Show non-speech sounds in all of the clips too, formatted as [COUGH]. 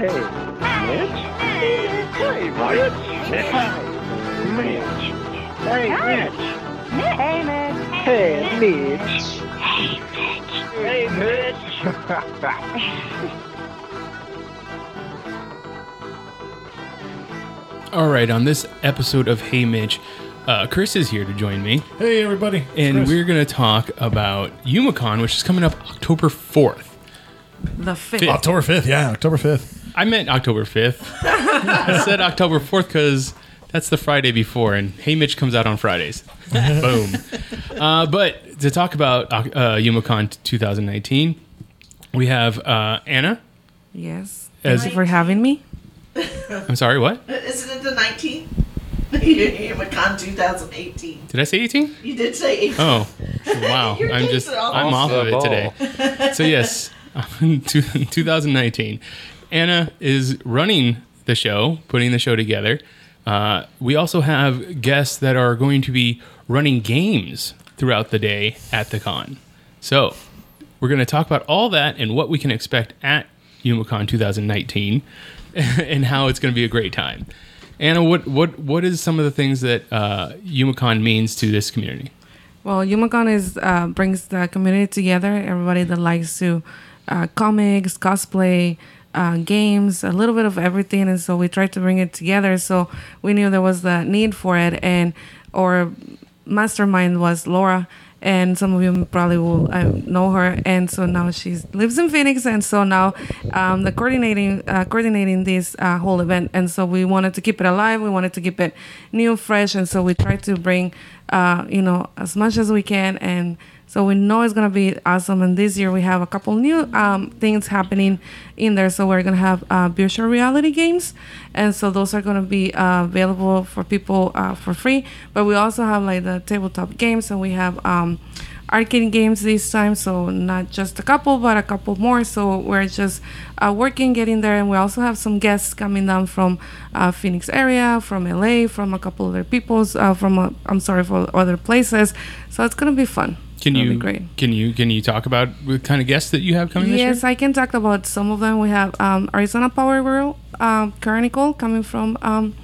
Mitch! Hey, Mitch! Hey, Wyatt! Hey, Mitch! Hey, Mitch! Hey, Mitch. Hey, Mitch! Hey, Mitch! All right, on this episode of Hey Mitch, uh, Chris is here to join me, Hey everybody, It's and Chris. we're going to talk about Yumacon, which is coming up October 4th. The fifth. Fifth. October fifth. Yeah, October fifth. I meant October 5th. I said October 4th because that's the Friday before, and Hey Mitch comes out on Fridays. [LAUGHS] Boom. Uh, but to talk about uh, Yumacon 2019, we have uh, Anna. Yes. As- Thank you for having me. [LAUGHS] I'm sorry, what? Isn't it the 19th? [LAUGHS] Yumacon 2018. Did I say 18? You did say 18. Oh, wow. Your I'm just, I'm off of it today. So, yes, 2019. Anna is running the show, putting the show together. Uh, we also have guests that are going to be running games throughout the day at the con. So, we're going to talk about all that and what we can expect at Yumacon 2019 [LAUGHS] and how it's going to be a great time. Anna, what, what, what is some of the things that uh, Yumacon means to this community? Well, Yumacon is uh, brings the community together. Everybody that likes to uh, comics, cosplay, uh, games, a little bit of everything, and so we tried to bring it together. So we knew there was the need for it, and our mastermind was Laura. And some of you probably will uh, know her, and so now she lives in Phoenix, and so now um, the coordinating uh, coordinating this uh, whole event, and so we wanted to keep it alive. We wanted to keep it new, fresh, and so we tried to bring uh, you know as much as we can, and so we know it's gonna be awesome. And this year we have a couple new um, things happening in there. So we're gonna have uh, virtual reality games, and so those are gonna be uh, available for people uh, for free. But we also have like the tabletop games, and we have um, arcade games this time. So not just a couple, but a couple more. So we're just uh, working, getting there, and we also have some guests coming down from uh, Phoenix area, from LA, from a couple other people's, uh, from I'm sorry for other places. So it's gonna be fun. Can It'll you great. can you can you talk about what kind of guests that you have coming this year? Yes, I can talk about some of them. We have um, Arizona Power Girl, um, Chronicle, coming from. Um,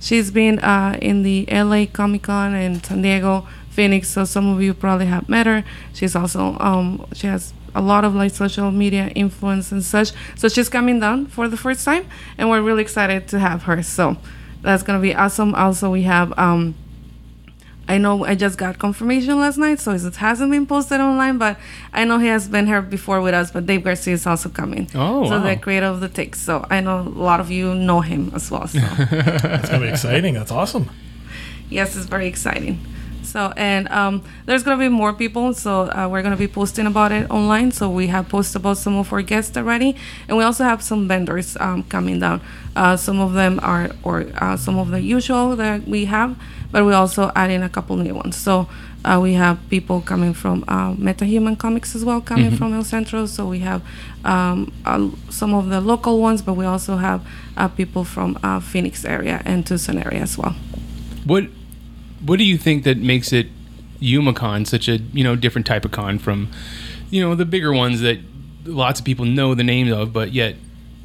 she's been uh, in the LA Comic Con and San Diego, Phoenix. So some of you probably have met her. She's also um, she has a lot of like social media influence and such. So she's coming down for the first time, and we're really excited to have her. So that's gonna be awesome. Also, we have. Um, I know I just got confirmation last night, so it hasn't been posted online, but I know he has been here before with us. But Dave Garcia is also coming. Oh, so wow. the creator of the takes. So I know a lot of you know him as well. So [LAUGHS] It's gonna be exciting. That's awesome. yes, it's very exciting. So and um, there's gonna be more people. So uh, we're gonna be posting about it online. So we have posted about some of our guests already, and we also have some vendors um, coming down. Uh, some of them are or uh, some of the usual that we have, but we also add in a couple new ones. So. Uh, we have people coming from uh, MetaHuman Comics as well, coming from El Centro. So we have um, uh, some of the local ones, but we also have uh, people from uh, Phoenix area and Tucson area as well. What what do you think that makes it Yumacon such a you know different type of con from you know the bigger ones that lots of people know the names of, but yet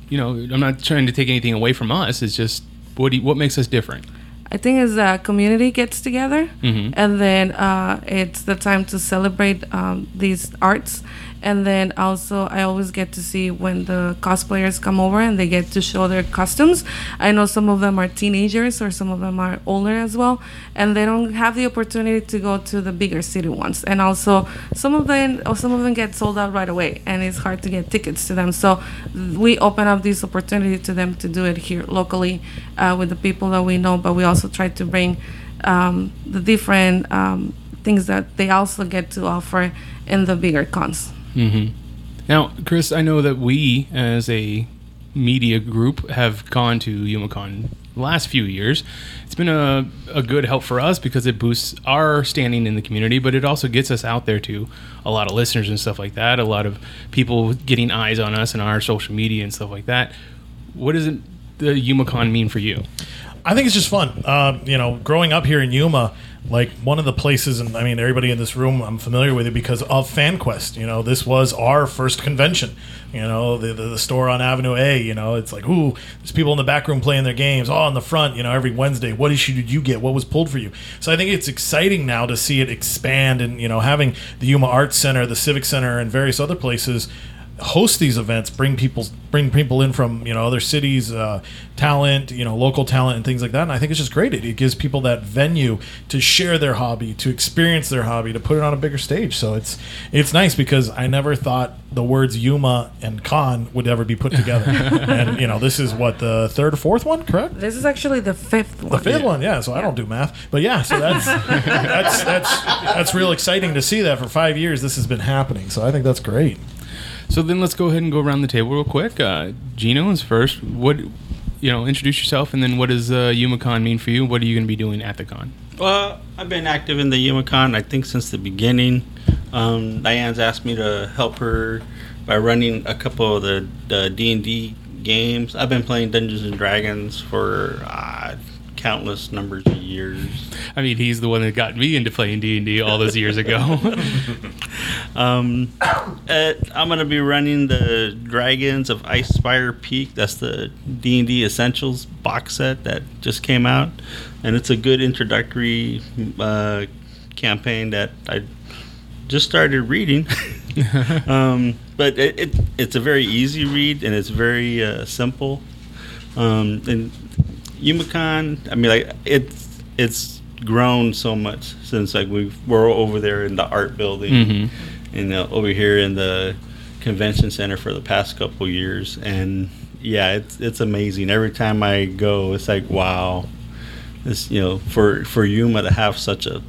you know I'm not trying to take anything away from us. It's just what you, what makes us different? I think as a community gets together, Mhm. and then uh, it's the time to celebrate um, these arts. And then also, I always get to see when the cosplayers come over and they get to show their costumes. I know some of them are teenagers or some of them are older as well, and they don't have the opportunity to go to the bigger city ones. And also, some of them, some of them get sold out right away, and it's hard to get tickets to them. So we open up this opportunity to them to do it here locally uh, with the people that we know, but we also try to bring um, the different um, things that they also get to offer in the bigger cons. Hmm Now, Chris, I know that we as a media group have gone to YumaCon last few years. It's been a, a good help for us because it boosts our standing in the community, but it also gets us out there to a lot of listeners and stuff like that. A lot of people getting eyes on us and our social media and stuff like that. What does the YumaCon mean for you? I think it's just fun. Uh, you know, growing up here in Yuma, like one of the places, and I mean, everybody in this room, I'm familiar with it because of FanQuest. You know, this was our first convention. You know, the, the, the store on Avenue A. You know, it's like, ooh, there's people in the back room playing their games. Oh, in the front, you know, every Wednesday, what issue did you get? What was pulled for you? So I think it's exciting now to see it expand, and you know, having the Yuma Arts Center, the Civic Center, and various other places host these events bring people bring people in from you know other cities uh, talent you know local talent and things like that and i think it's just great it, it gives people that venue to share their hobby to experience their hobby to put it on a bigger stage so it's it's nice because i never thought the words yuma and con would ever be put together [LAUGHS] and you know this is what the third or fourth one correct This is actually the fifth one. the one. fifth one, yeah. So I don't do math, but yeah. So that's [LAUGHS] that's that's that's real exciting to see that for five years this has been happening. So I think that's great. So then let's go ahead and go around the table real quick. Uh, Gino is first. What, you know, introduce yourself, and then what does uh, YumaCon mean for you? What are you going to be doing at the con? Well, I've been active in the YumaCon, I think, since the beginning. Um, Diane's asked me to help her by running a couple of the, the D&D games. I've been playing Dungeons and Dragons for uh, countless numbers of years. I mean, he's the one that got me into playing D and D all those years ago. [LAUGHS] Um, uh, I'm gonna be running the Dragons of Icespire Peak. That's the D and D Essentials box set that just came out, and it's a good introductory uh, campaign that I just started reading. [LAUGHS] um, but it, it it's a very easy read and it's very uh, simple. Um, and YumaCon, I mean, like it's it's grown so much since like we were over there in the art building Mhm. and uh, over here in the convention center for the past couple years. And yeah it's it's amazing. Every time i go it's like wow. This you know for for yuma to have such a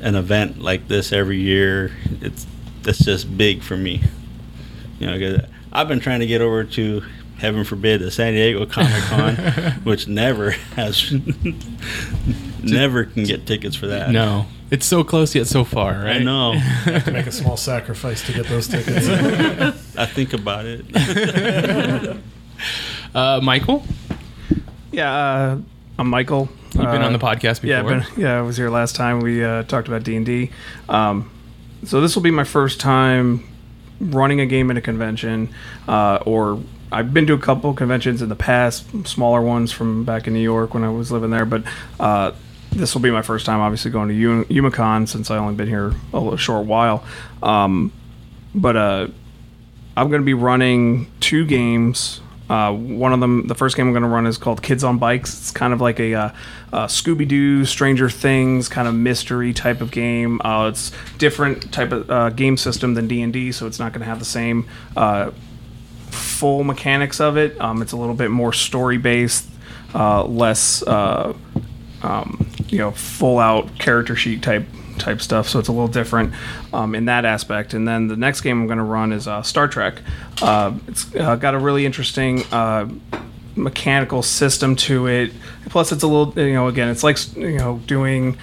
an event like this every year it's it's just big for me. You know 'cause i've been trying to get over to heaven forbid the san diego comic-con [LAUGHS] which never has never can get tickets for that no, it's so close yet so far, right? i know [LAUGHS] have to make a small sacrifice to get those tickets. i think about it [LAUGHS] Uh, Michael, Yeah, uh, I'm Michael. you've been Uh, on the podcast before. Yeah, I've been, yeah, I was here last time. We uh, talked about D and D. Um, so this will be my first time running a game at a convention, uh, or I've been to a couple conventions in the past, smaller ones from back in New York when I was living there. But uh, this will be my first time, obviously, going to U- YumaCon since I only been here a short while. Um, but uh, I'm going to be running two games. Uh, one of them, the first game I'm going to run is called Kids on Bikes. It's kind of like a, uh, uh, Scooby Doo, Stranger Things kind of mystery type of game. Uh, it's different type of uh, game system than D and D, so it's not going to have the same uh, full mechanics of it. Um, it's a little bit more story based, uh, less uh, um, you know full out character sheet type type stuff. So it's a little different um, in that aspect. And then the next game I'm going to run is uh, Star Trek. Uh, it's uh, got a really interesting. Uh, mechanical system to it plus it's a little you know again it's like you know doing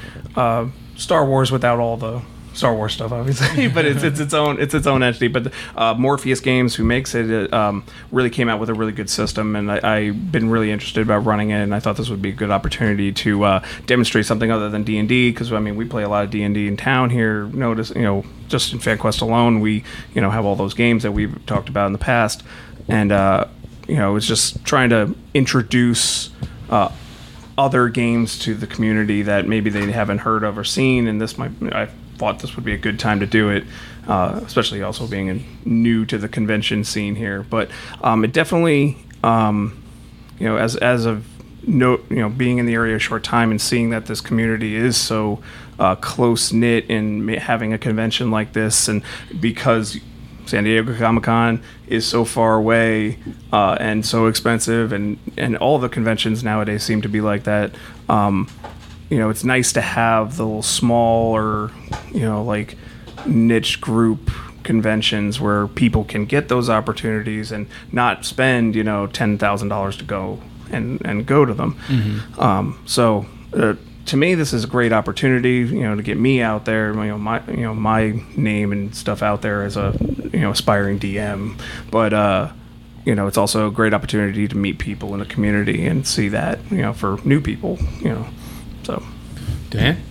star wars without all the Star Wars stuff, obviously, [LAUGHS] but it's it's its own it's its own entity. But uh, Modiphius Games, who makes it, um, really came out with a really good system, and I, I've been really interested about running it. And I thought this would be a good opportunity to uh, demonstrate something other than D and D, because I mean we play a lot of D and D in town here. Notice, you know, just in FanQuest alone, we you know have all those games that we've talked about in the past, and uh, you know it's just trying to introduce. Uh, other games to the community that maybe they haven't heard of or seen, and this might I thought this would be a good time to do it, uh, especially also being in, new to the convention scene here. But um, it definitely, um, you know, as as of no, you know, being in the area a short time and seeing that this community is so uh, close knit ma- having a convention like this, and because San Diego Comic Con is so far away uh, and so expensive, and and all the conventions nowadays seem to be like that. Um, you know, it's nice to have the little smaller, you know, like niche group conventions where people can get those opportunities and not spend you know ten thousand dollars to go and and go to them. Um, so. Uh, to me, this is a great opportunity, you know, to get me out there, you know, my, you know, my name and stuff out there as a, you know, aspiring DM. But, uh, you know, it's also a great opportunity to meet people in the community and see that, you know, for new people, you know, so. Dan?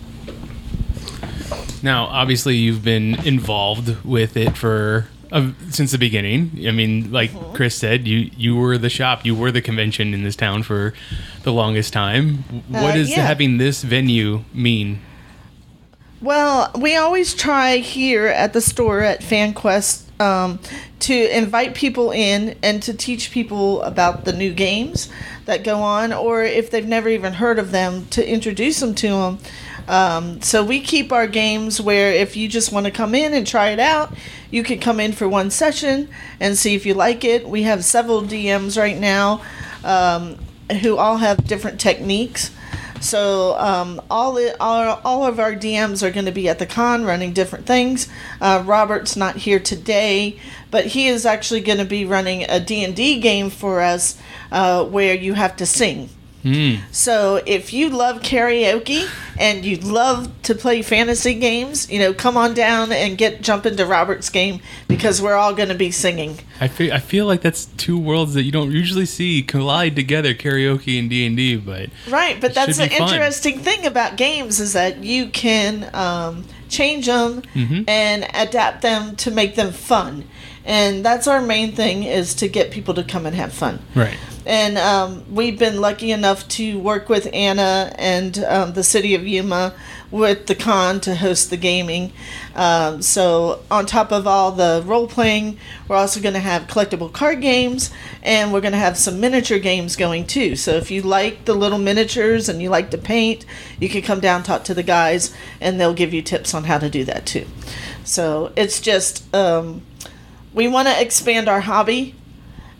Now, obviously, you've been involved with it for uh, since the beginning. I mean, like Chris said, you you were the shop, you were the convention in this town for the longest time. What Uh, does yeah. having this venue mean? Well, we always try here at the store at FanQuest um, to invite people in and to teach people about the new games that go on, or if they've never even heard of them, to introduce them to them. Um, so we keep our games where if you just want to come in and try it out, you can come in for one session and see if you like it. We have several DMs right now um, who all have different techniques. So um, all, it, all all of our DMs are going to be at the con running different things. Uh, Robert's not here today, but he is actually going to be running a D&D game for us uh, where you have to sing. So if you love karaoke and you love to play fantasy games, you know, come on down and get jump into Robert's game because we're all going to be singing. I feel I feel like that's two worlds that you don't usually see collide together, karaoke and D and D. But Right, but that's fun. interesting thing about games is that you can um, change them Mm-hmm. and adapt them to make them fun, and that's our main thing is to get people to come and have fun. right, And um, we've been lucky enough to work with Anna and um, the city of Yuma with the con to host the gaming. Um, so, on top of all the role playing, we're also going to have collectible card games and we're going to have some miniature games going too. So, if you like the little miniatures and you like to paint, you can come down, talk to the guys, and they'll give you tips on how to do that too. So, it's just, um, we want to expand our hobby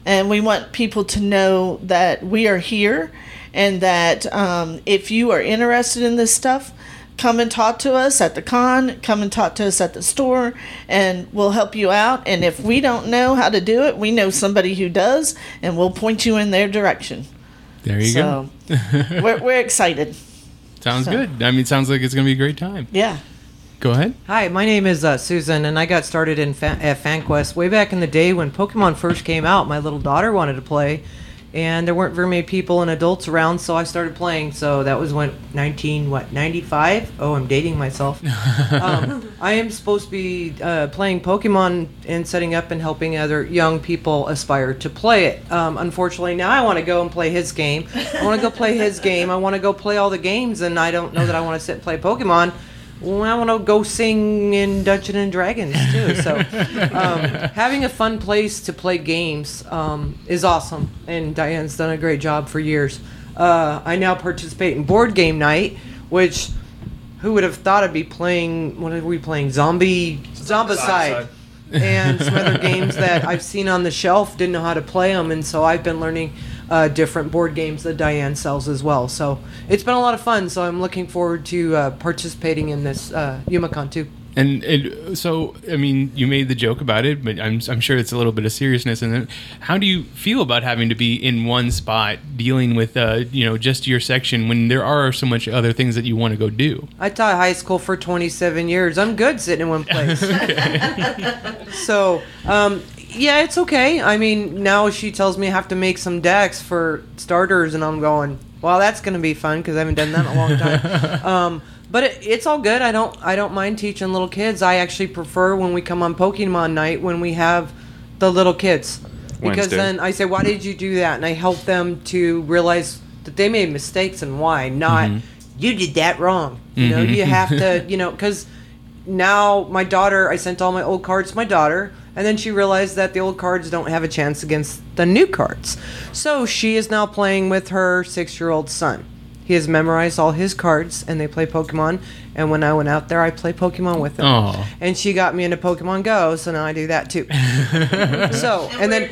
and we want people to know that we are here and that um, if you are interested in this stuff come and talk to us at the con come and talk to us at the store and we'll help you out and if we don't know how to do it we know somebody who does and we'll point you in their direction there you go. [LAUGHS] we're, we're excited. Sounds so- good. I mean, it sounds like it's gonna be a great time. yeah Go ahead. Hi, my name is uh, Susan, and I got started in fa- at FanQuest way back in the day when Pokemon first came out. My little daughter wanted to play, and there weren't very many people and adults around, so I started playing. So that was when 19 what 95? Oh, I'm dating myself. [LAUGHS] um, I am supposed to be uh, playing Pokemon and setting up and helping other young people aspire to play it. Um, unfortunately, now I want to go and play his game. I want to go play his game. I want to go play all the games, and I don't know that I want to sit and play Pokemon. Well, I want to go sing in Dungeons and Dragons too. So, [LAUGHS] um, having a fun place to play games um, is awesome, and Diane's done a great job for years. Uh, I now participate in board game night, which who would have thought I'd be playing? What are we playing? Zombie Zombicide, and some other [LAUGHS] games that I've seen on the shelf. Didn't know how to play them, and so I've been learning uh, different board games that Diane sells as well. So it's been a lot of fun. So I'm looking forward to uh, participating in this uh, YumaCon too. And it, so, I mean, you made the joke about it, but I'm, I'm sure it's a little bit of seriousness in it. How do you feel about having to be in one spot dealing with, uh, you know, just your section when there are so much other things that you want to go do? I taught high school for 27 years. I'm good sitting in one [LAUGHS] place. [LAUGHS] so, um, yeah, it's okay. I mean, now she tells me I have to make some decks for starters, and I'm going, well, that's going to be fun because I haven't done that in a long time. [LAUGHS] um, but it, it's all good. I don't I don't mind teaching little kids. I actually prefer when we come on Pokemon night when we have the little kids because Wednesday. then I say, why did you do that? And I help them to realize that they made mistakes and why. Not you did that wrong. You know, you have to, [LAUGHS] you know, because now my daughter, I sent all my old cards to my daughter, and then she realized that the old cards don't have a chance against the new cards. So she is now playing with her six year old son. He has memorized all his cards, and they play Pokemon. And when I went out there, I play Pokemon with them. Oh, And she got me into Pokemon Go, so now I do that too. [LAUGHS] so and, then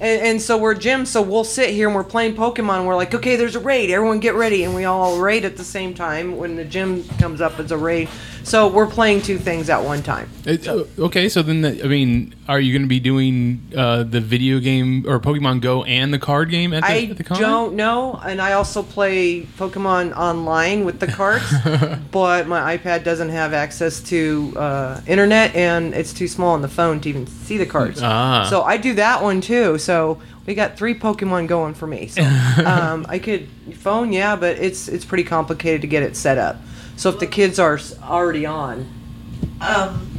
and, and so we're Jim. So we'll sit here and we're playing Pokemon. And we're like, okay, there's a raid. Everyone get ready, and we all raid at the same time when the gym comes up as a raid. So we're playing two things at one time. It- uh, okay, so then the, I mean, are you going to be doing uh, the video game or Pokemon Go and the card game at the, I at the con? don't know, and I also play Pokemon online with the carts, [LAUGHS] but my iPad doesn't have access to uh, internet, and it's too small on the phone to even see the cards. Ah. So I do that one too. So we got three Pokemon going for me. So [LAUGHS] um, I could phone, yeah, but it's it's pretty complicated to get it set up. So if the kids are already on, Um,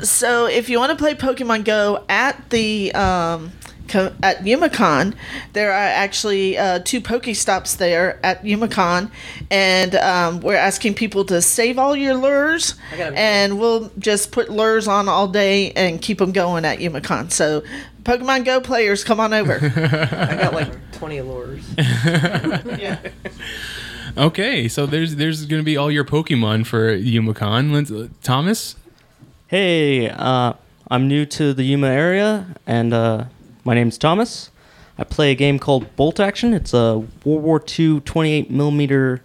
so if you want to play Pokemon Go at the um, co- at Yumacon, there are actually uh, two Pokestops there at Yumacon, and um, we're asking people to save all your lures, I got 'em. and we'll just put lures on all day and keep them going at Yumacon. So, Pokemon Go players, come on over. [LAUGHS] I got like 20 lures. [LAUGHS] yeah. [LAUGHS] Okay, so there's there's going to be all your Pokemon for Yumacon. Thomas? Hey, uh, I'm new to the Yuma area, and uh, my name's Thomas. I play a game called Bolt Action. It's a World War II 28 millimeter,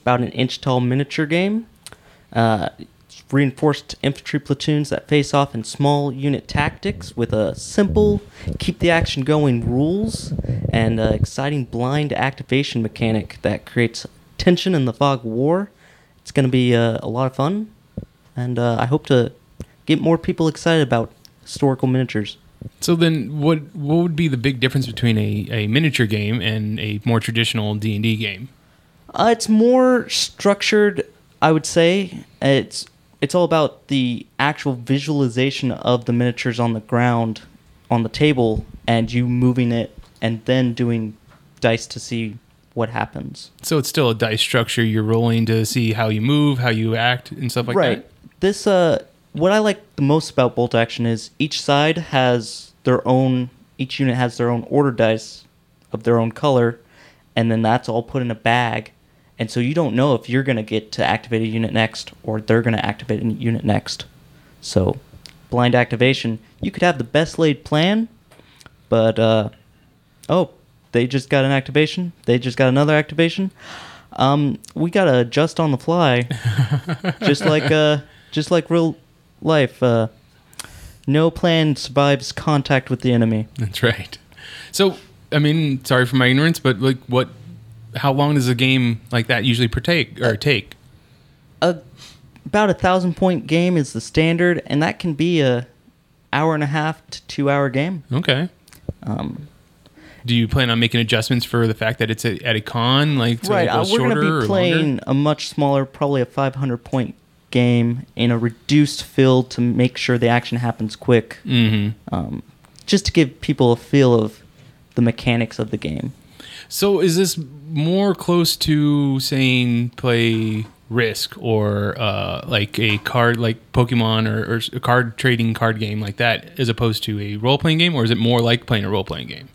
about an inch tall miniature game. Uh, reinforced infantry platoons that face off in small unit tactics with a simple, keep the action going rules and uh, exciting blind activation mechanic that creates tension in the fog war. It's going to be uh, a lot of fun, and uh, I hope to get more people excited about historical miniatures. So then, what what would be the big difference between a, a miniature game and a more traditional D and D game? Uh, it's more structured, I would say. It's it's all about the actual visualization of the miniatures on the ground, on the table, and you moving it, and then doing dice to see what happens. So it's still a dice structure. You're rolling to see how you move, how you act, and stuff like that? right. This uh, what I like the most about bolt action is each side has their own. Each unit has their own order dice of their own color, and then that's all put in a bag. And so you don't know if you're gonna get to activate a unit next, or they're gonna activate a unit next. So, blind activation. You could have the best laid plan, but uh, oh, they just got an activation. They just got another activation. Um, we gotta adjust on the fly, [LAUGHS] just like uh, just like real life. Uh, no plan survives contact with the enemy. That's right. So, I mean, sorry for my ignorance, but like, what? How long does a game like that usually partake or take? A about a thousand point game is the standard, and that can be a hour and a half to two hour game. Okay. Um, Do you plan on making adjustments for the fact that it's a, at a con, like to right, uh, we're gonna or be playing a much smaller, probably a 500 point game in a reduced field to make sure the action happens quick. Mhm. Um, just to give people a feel of the mechanics of the game. So, is this more close to saying play Risk or uh, like a card like Pokemon or, or a card trading card game like that, as opposed to a role playing game, or is it more like playing a role playing game?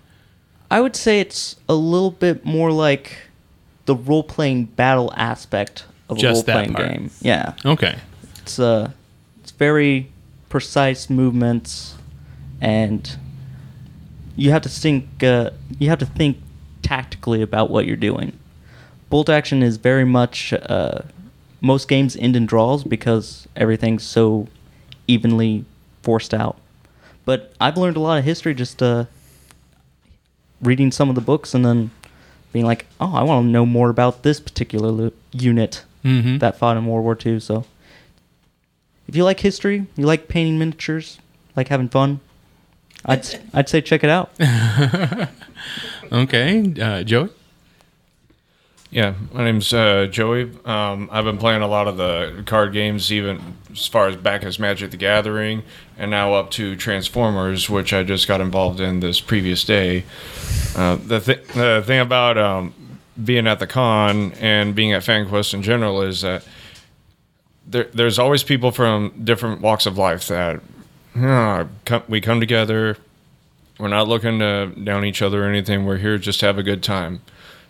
I would say it's a little bit more like the role playing battle aspect of a role playing game. Yeah. Okay. It's uh it's very precise movements and you have to think uh, you have to think tactically about what you're doing. Bolt action is very much uh, most games end in draws because everything's so evenly forced out. But I've learned a lot of history just uh, reading some of the books and then being like, oh, I want to know more about this particular lu- unit Mhm. that fought in World War II. So, if you like history, you like painting miniatures, like having fun, I'd I'd say check it out. [LAUGHS] Okay, uh, Joey. Yeah, my name's uh, Joey. Um, I've been playing a lot of the card games, even as far as back as Magic the Gathering, and now up to Transformers, which I just got involved in this previous day. Uh, the, th- the thing about um, being at the con and being at FanQuest in general is that there, there's always people from different walks of life that come, we come together. We're not looking to down each other or anything. We're here just to have a good time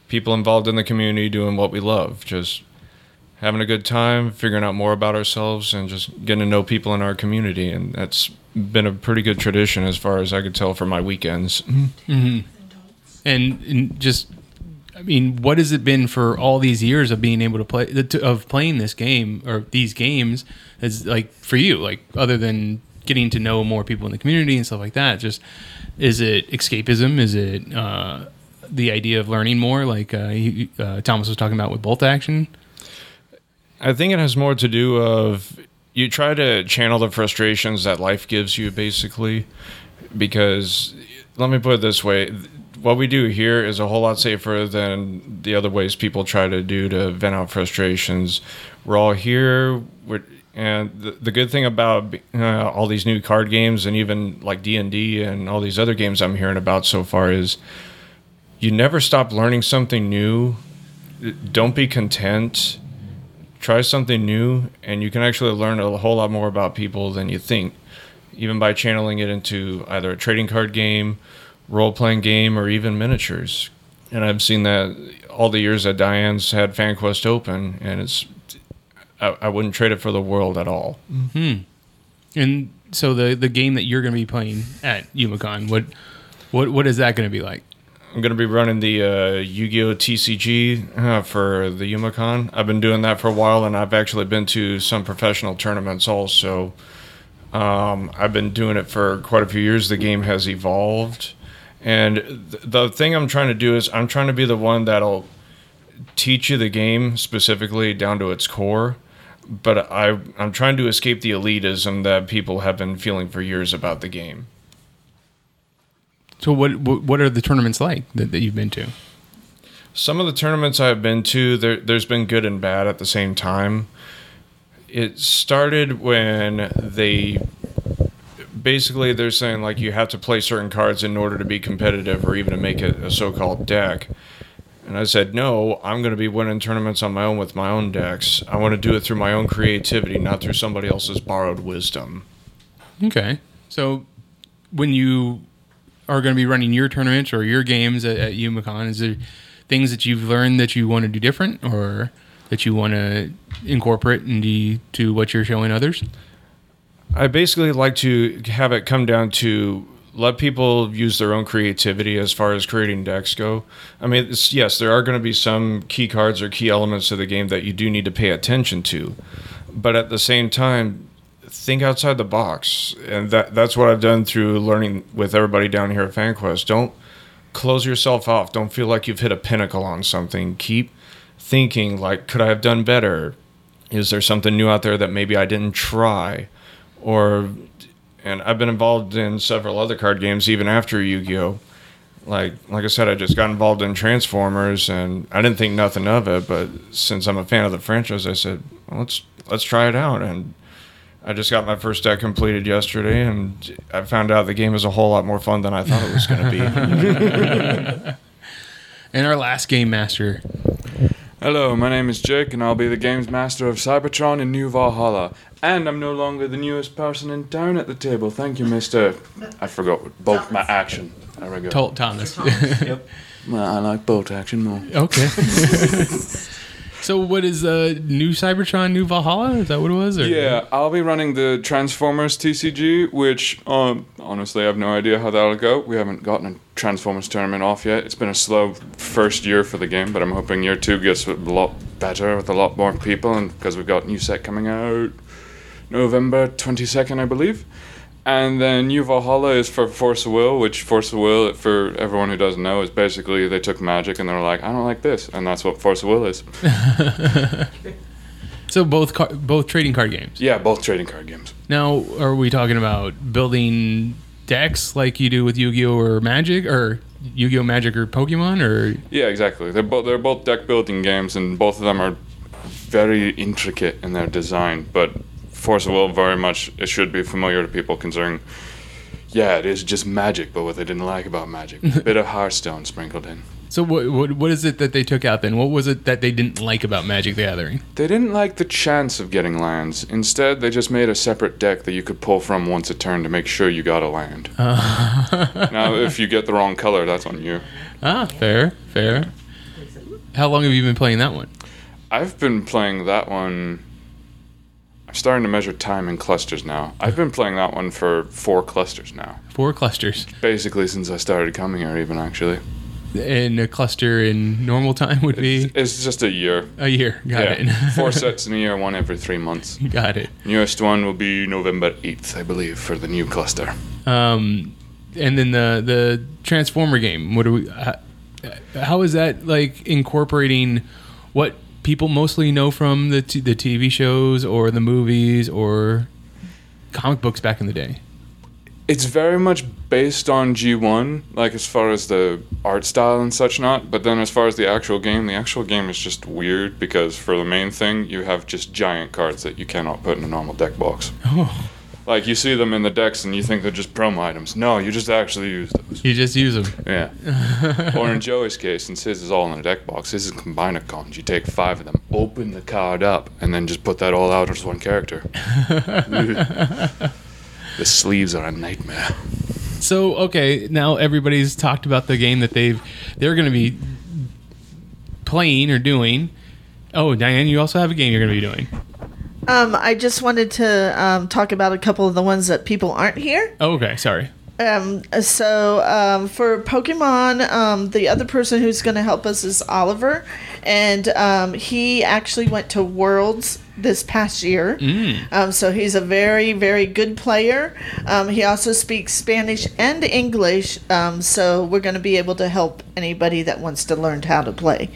people involved in the community doing what we love, just having a good time, figuring out more about ourselves, and just getting to know people in our community. And that's been a pretty good tradition as far as I could tell for my weekends. hmm And, and just I mean, what has it been for all these years of being able to play of playing this game or these games? Is like for you, like other than getting to know more people in the community and stuff like that. Just is it escapism? Is it uh, the idea of learning more, like uh, he, uh, Thomas was talking about with bolt action? I think it has more to do of you try to channel the frustrations that life gives you, basically, because let me put it this way: what we do here is a whole lot safer than the other ways people try to do to vent out frustrations. We're all here. We're, and the, the good thing about uh, all these new card games and even like D&D and all these other games I'm hearing about so far is you never stop learning something new. Don't be content. Try something new and you can actually learn a whole lot more about people than you think even by channeling it into either a trading card game, role-playing game or even miniatures. And I've seen that all the years that Diane's had FanQuest open and it's I, I wouldn't trade it for the world at all. Hmm. And so the the game that you're going to be playing at YumaCon, what what what is that going to be like? I'm to be running the uh, Yu-Gi-Oh TCG uh, for the YumaCon. I've been doing that for a while, and I've actually been to some professional tournaments also. Um, I've been doing it for quite a few years. The game has evolved, and th- the thing I'm trying to do is I'm trying to be the one that'll teach you the game specifically down to its core but I I'm trying to escape the elitism that people have been feeling for years about the game. So what what, are the tournaments like that, that you've been to? Some of the tournaments I've been to, there, there's been good and bad at the same time. It started when they basically they're saying like you have to play certain cards in order to be competitive or even to make a, a so-called deck. And I said, no, I'm going to be winning tournaments on my own with my own decks. I want to do it through my own creativity, not through somebody else's borrowed wisdom. Okay. So when you are going to be running your tournaments or your games at, at is there things that you've learned that you want to do different or that you want to incorporate into to what you're showing others? I basically like to have it come down to let people use their own creativity as far as creating decks go. I mean, yes, there are going to be some key cards or key elements of the game that you do need to pay attention to, but at the same time, think outside the box, and that that's what I've done through learning with everybody down here at FanQuest. Don't close yourself off. Don't feel like you've hit a pinnacle on something. Keep thinking like, could I have done better? Is there something new out there that maybe I didn't try? Or and I've been involved in several other card games even after Yu-Gi-Oh. Like like I said, I just got involved in Transformers, and I didn't think nothing of it. But since I'm a fan of the franchise, I said, well, let's let's try it out. And I just got my first deck completed yesterday, and I found out the game is a whole lot more fun than I thought it was going to be. [LAUGHS] and our last game master. Hello, my name is Jake, and I'll be the games master of Cybertron in New Valhalla. And I'm no longer the newest person in town at the table. Thank you, Mister. I forgot what bolt my action. There we go. Tol- Thomas. yep. Well, I like bolt action more. Okay. [LAUGHS] so, what is uh, new Cybertron, new Valhalla? Is that what it was? Or? Yeah, I'll be running the Transformers TCG, which um, honestly, I have no idea how that'll go. We haven't gotten a Transformers tournament off yet. It's been a slow first year for the game, but I'm hoping year two gets a lot better with a lot more people, and because we've got new set coming out November 22nd, I believe. And then New Valhalla is for Force of Will, which Force of Will, for everyone who doesn't know, is basically they took magic and they're like, I don't like this, and that's what Force of Will is. [LAUGHS] so both car- both trading card games. Yeah, both trading card games. Now, are we talking about building decks like you do with Yu-Gi-Oh or Magic, or Yu-Gi-Oh Magic or Pokemon, or? Yeah, exactly. They're both they're both deck building games, and both of them are very intricate in their design, but Force of Will very much it should be familiar to people considering yeah, it is just magic, but what they didn't like about magic. A [LAUGHS] bit of Hearthstone sprinkled in. So what, what what is it that they took out then? What was it that they didn't like about Magic the Gathering? They didn't like the chance of getting lands. Instead, they just made a separate deck that you could pull from once a turn to make sure you got a land. Uh. [LAUGHS] now, if you get the wrong color, that's on you. Ah, fair, fair. How long have you been playing that one? I've been playing that one I'm starting to measure time in clusters now. I've been playing that one for four clusters now. Four clusters. Basically, since I started coming here, even actually. and a cluster in normal time would be It's just a year. a year. Got yeah. it. [LAUGHS] Four sets in a year, one every three months. Got it. Newest one will be November 8th, I believe, for the new cluster. Um, and then the the Transformer game. What do we? How, how is that like incorporating what people mostly know from the t- the TV shows or the movies or comic books back in the day? It's very much based on G1, like as far as the art style and such not. But then as far as the actual game, the actual game is just weird because for the main thing, you have just giant cards that you cannot put in a normal deck box. Oh. Like you see them in the decks and you think they're just promo items. No, you just actually use those. You just use them. Yeah. [LAUGHS] or in Joey's case, since his is all in a deck box, his is combiner cons. You take five of them, open the card up, and then just put that all out as one character. [LAUGHS] the sleeves are a nightmare. So okay, now everybody's talked about the game that they've they're going to be playing or doing. Oh, Diane, you also have a game you're going to be doing. Um, I just wanted to um, talk about a couple of the ones that people aren't here. Oh, okay, sorry. Um, so um, for Pokemon, um, the other person who's going to help us is Oliver, and um, he actually went to Worlds this past year. Mm. Um, so he's a very, very good player. Um, he also speaks Spanish and English. Um, so we're going to be able to help anybody that wants to learn how to play.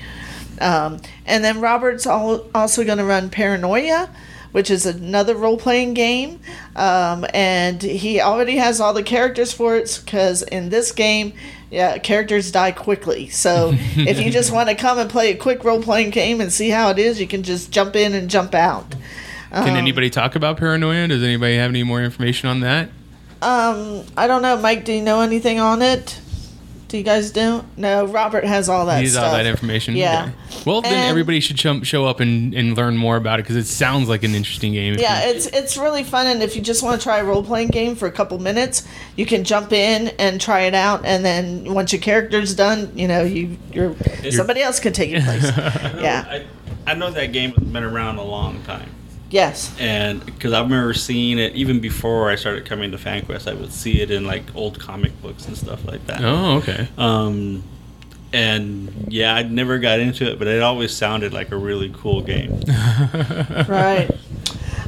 Um, and then Robert's al- also going to run Paranoia, which is another role playing game. Um, and he already has all the characters for it because in this game, yeah, characters die quickly. So [LAUGHS] if you just want to come and play a quick role playing game and see how it is, you can just jump in and jump out. Can Um, anybody talk about Paranoia? Does anybody have any more information on that? Um, I don't know, Mike. Do you know anything on it? Do you guys do? No, Robert has all that. Needs stuff. all that information. Yeah. Okay. Well, then And- everybody should show, show up and, and learn more about it because it sounds like an interesting game. Yeah, it's it's really fun, and if you just want to try a role playing game for a couple minutes, you can jump in and try it out, and then once your character's done, you know you you're somebody else can take your place. [LAUGHS] yeah. I, I know that game has been around a long time. Yes. And because I remember seeing it even before I started coming to FanQuest, I would see it in like old comic books and stuff like that. Oh, okay. Um, and yeah, I never got into it, but it always sounded like a really cool game. [LAUGHS] right.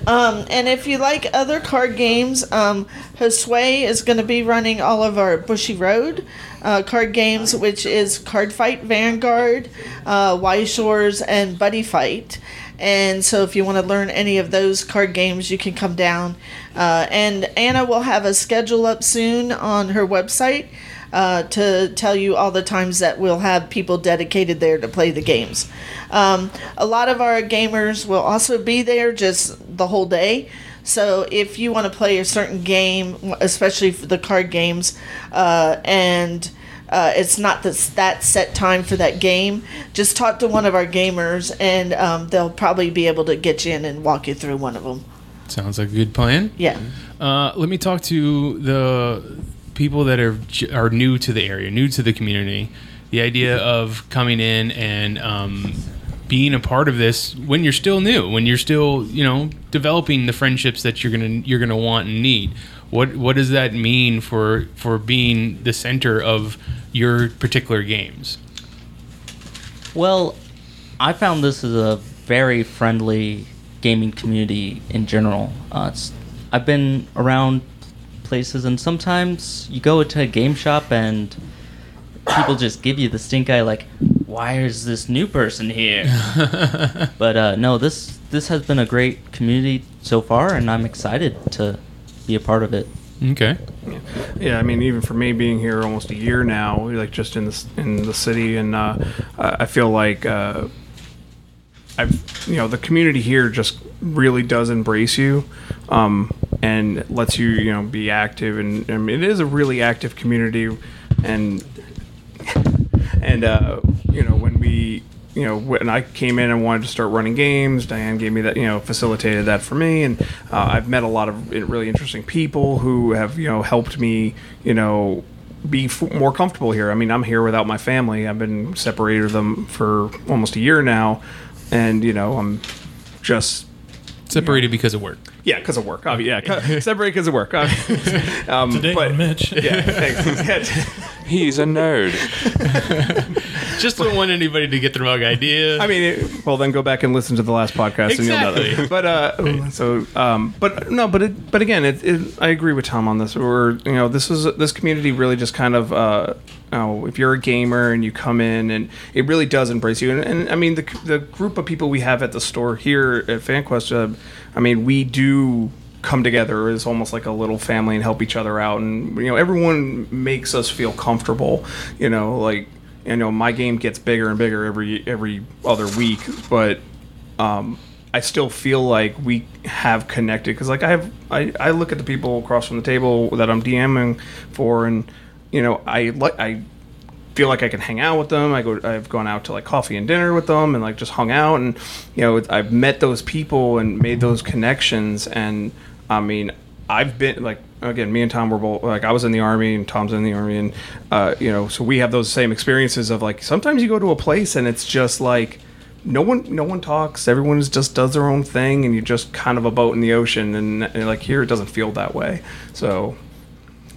Um, and if you like other card games, um, Josue is going to be running all of our Bushiroad uh, card games, which is Cardfight Vanguard, uh, Weiss Schwarz, and Buddyfight. And so, if you want to learn any of those card games, you can come down. Uh, and Anna will have a schedule up soon on her website uh, to tell you all the times that we'll have people dedicated there to play the games. Um, a lot of our gamers will also be there just the whole day. So if you want to play a certain game, especially the card games, uh, and uh, it's not this, that set time for that game, just talk to one of our gamers, and um, they'll probably be able to get you in and walk you through one of them. Sounds like a good plan. Yeah. Uh, let me talk to the people that are are new to the area, new to the community. The idea of coming in and um, being a part of this when you're still new, when you're still you know developing the friendships that you're gonna you're gonna want and need. What what does that mean for for being the center of your particular games? Well, I found this is a very friendly gaming community in general. Uh, I've been around places, and sometimes you go to a game shop and people just give you the stink eye, like, "Why is this new person here?" [LAUGHS] but uh, no, this this has been a great community so far, and I'm excited to be a part of it. Okay. Yeah, I mean, even for me being here almost a year now, like just in the in the city, and uh, I I feel like uh, I've you know the community here just really does embrace you, um, and lets you you know be active, and I mean, it is a really active community, and [LAUGHS] and uh, you know when we you know when I came in and wanted to start running games, Diane gave me that you know facilitated that for me, and uh, I've met a lot of really interesting people who have you know helped me you know be f- more comfortable here. I mean, I'm here without my family. I've been separated from them for almost a year now, and you know I'm just Separated because of work. yeah, because of work. Obvi- yeah, 'cause- separated because of work. obvi- [LAUGHS] um, Today but Mitch. yeah, thanks. [LAUGHS] He's a nerd. [LAUGHS] Just don't want anybody to get the wrong idea. I mean, it, well, then go back and listen to the last podcast, and you'll know that. But uh, so, um, but no, but it, but again, it, it, I agree with Tom on this. We're you know, this is this community really just kind of. Uh, Oh, if you're a gamer and you come in and it really does embrace you, and, and I mean the the group of people we have at the store here at FanQuest, uh, I mean we do come together as almost like a little family and help each other out, and you know everyone makes us feel comfortable. You know, like you know my game gets bigger and bigger every every other week, but um, I still feel like we have connected because like I have I, I look at the people across from the table that I'm DMing for and you know I like I feel like I can hang out with them. I go I've gone out to like coffee and dinner with them and like just hung out and you know I've met those people and made those connections and I mean I've been like again me and Tom were both like I was in the army and Tom's in the army and uh, you know so we have those same experiences of like sometimes you go to a place and it's just like no one no one talks everyone just does their own thing and you're just kind of a boat in the ocean and, and like here it doesn't feel that way so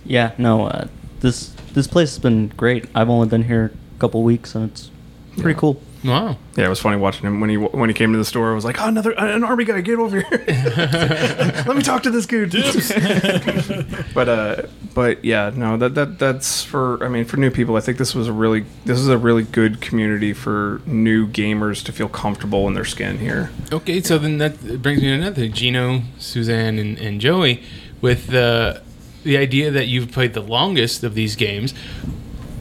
Yeah, no, uh, this this place has been great. I've only been here a couple weeks, and it's pretty cool. Wow. yeah it was funny watching him when he when he came to the store I was like oh, another an army guy get over here [LAUGHS] let me talk to this dude [LAUGHS] but uh but yeah no that that that's for I mean for new people I think this was a really this is a really good community for new gamers to feel comfortable in their skin here Okay, so then that brings me to another thing. Gino, Suzanne, and, and Joey, with the the idea that you've played the longest of these games.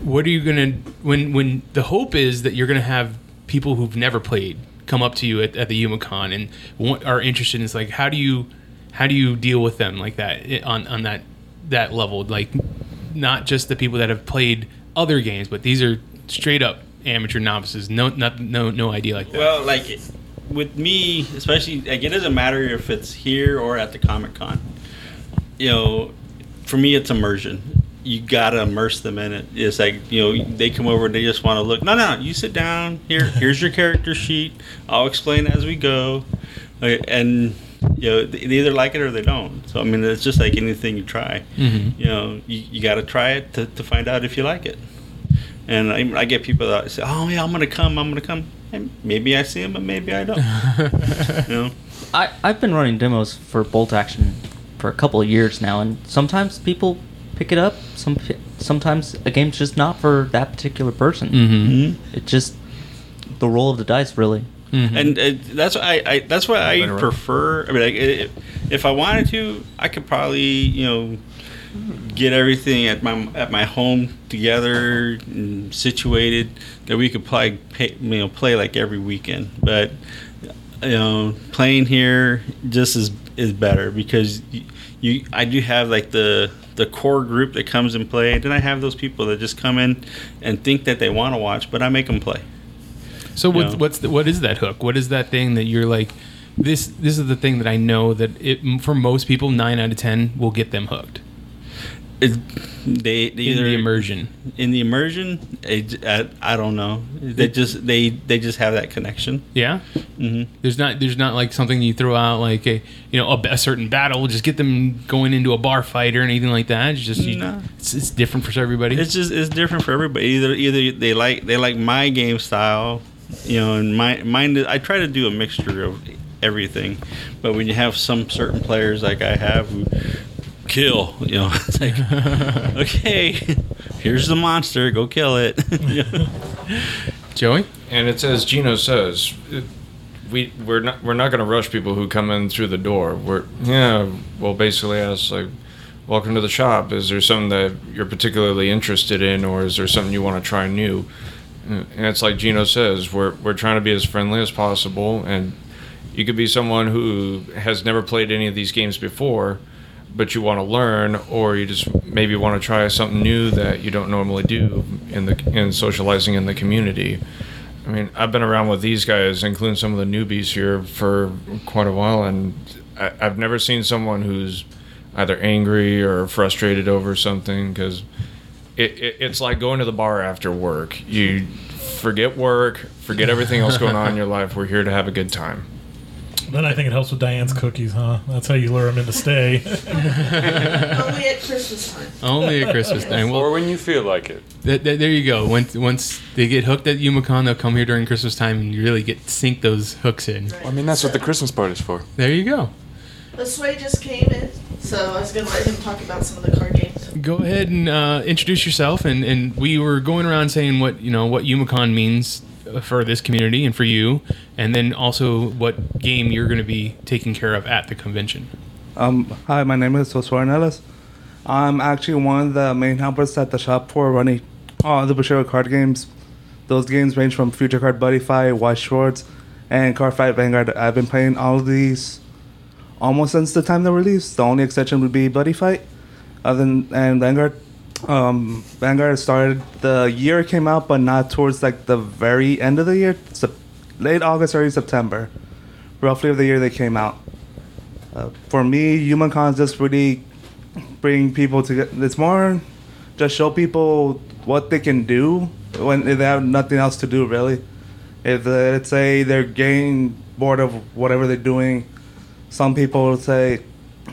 What are you gonna when when the hope is that you're gonna have people who've never played come up to you at, at the YumaCon and want, are interested in it's like how do you how do you deal with them like that eh, on on that that level like not just the people that have played other games but these are straight up amateur novices no not no no idea like that Well, like with me, especially like it doesn't matter if it's here or at the Comic Con. You know, for me, it's immersion. You gotta immerse them in it. It's like you know they come over and they just want to look. No, no, you sit down here. Here's your character sheet. I'll explain as we go, Okay, and you know they they either like it or they don't. So I mean, it's just like anything you try. Mhm. You know, you, you got to try it to, to find out if you like it. And I, I get people that say, "Oh yeah, I'm gonna come. I'm gonna come." And maybe I see them, but maybe I don't. [LAUGHS] you know. I I've been running demos for Bolt Action for a couple of years now, and sometimes people pick it up. Some sometimes a game's just not for that particular person. Mhm. It just the roll of the dice, really. And uh, that's why I, I that's why I prefer. I mean, like, i- if I wanted to, I could probably you know get everything at my at my home together and situated that we could play, pay, you know play like every weekend. But you know, playing here just is is better because you, you I do have like the the core group that comes and play. Then I have those people that just come in and think that they want to watch, but I make them play. So what's what's the, what is that hook? What is that thing that you're like? This this is the thing that I know that it for most people nine out of ten will get them hooked. It, they, they In the immersion. in the immersion it, I, I don't know they just they they just have that connection Yeah. hmm There's not there's not like something you throw out like a you know a, a certain battle just get them going into a bar fight or anything like that. It's just you, No. it's, it's different for everybody. it's just it's different for everybody either either they like they like my game style you know and my mine I try to do a mixture of everything but when you have some certain players like I have who kill you know [LAUGHS] it's like [LAUGHS] okay here's the monster go kill it [LAUGHS] Joey. And it's as Gino says, it- we we're not we're not going to rush people who come in through the door. We're yeah, we'll basically ask like, "Welcome to the shop. Is there something that you're particularly interested in, or is there something you want to try new?" And it's like Gino says, we're we're trying to be as friendly as possible, and you could be someone who has never played any of these games before, but you want to learn, or you just maybe want to try something new that you don't normally do in the in socializing in the community. I mean, I've been around with these guys, including some of the newbies here, for quite a while, and I, I've never seen someone who's either angry or frustrated over something because it, it, it's like going to the bar after work. You forget work, forget everything else going on in your life. We're here to have a good time. Then I think it helps with Diane's cookies, huh? That's how you lure them in to stay. [LAUGHS] Only at Christmas time. Only at Christmas time. Well, or when you feel like it. th- th- there you go. Once once they get hooked at YumaCon, they'll come here during Christmas time and you really get sink those hooks in. I mean, that's what the Christmas part is for. There you go. The sway just came in, so I was going to let him talk about some of the card games. Go ahead and uh, introduce yourself. And, and we were going around saying what you know what YumaCon means for this community and for you, and then also what game you're going to be taking care of at the convention. Um, hi, my name is Josué Ellis. I'm actually one of the main helpers at the shop for running all the Bushiroad card games. Those games range from Future Card Buddy Fight, Weiss Schwarz, and Cardfight Vanguard. I've been playing all of these almost since the time they released. The only exception would be Buddyfight, other than and Vanguard. Um, Vanguard started the year came out, but not towards like the very end of the year. Late August, early September, roughly of the year they came out. Uh, for me, YumaCons just really bring people together. It's more just show people what they can do when they have nothing else to do, really. If uh, let's say they're getting bored of whatever they're doing, some people will say,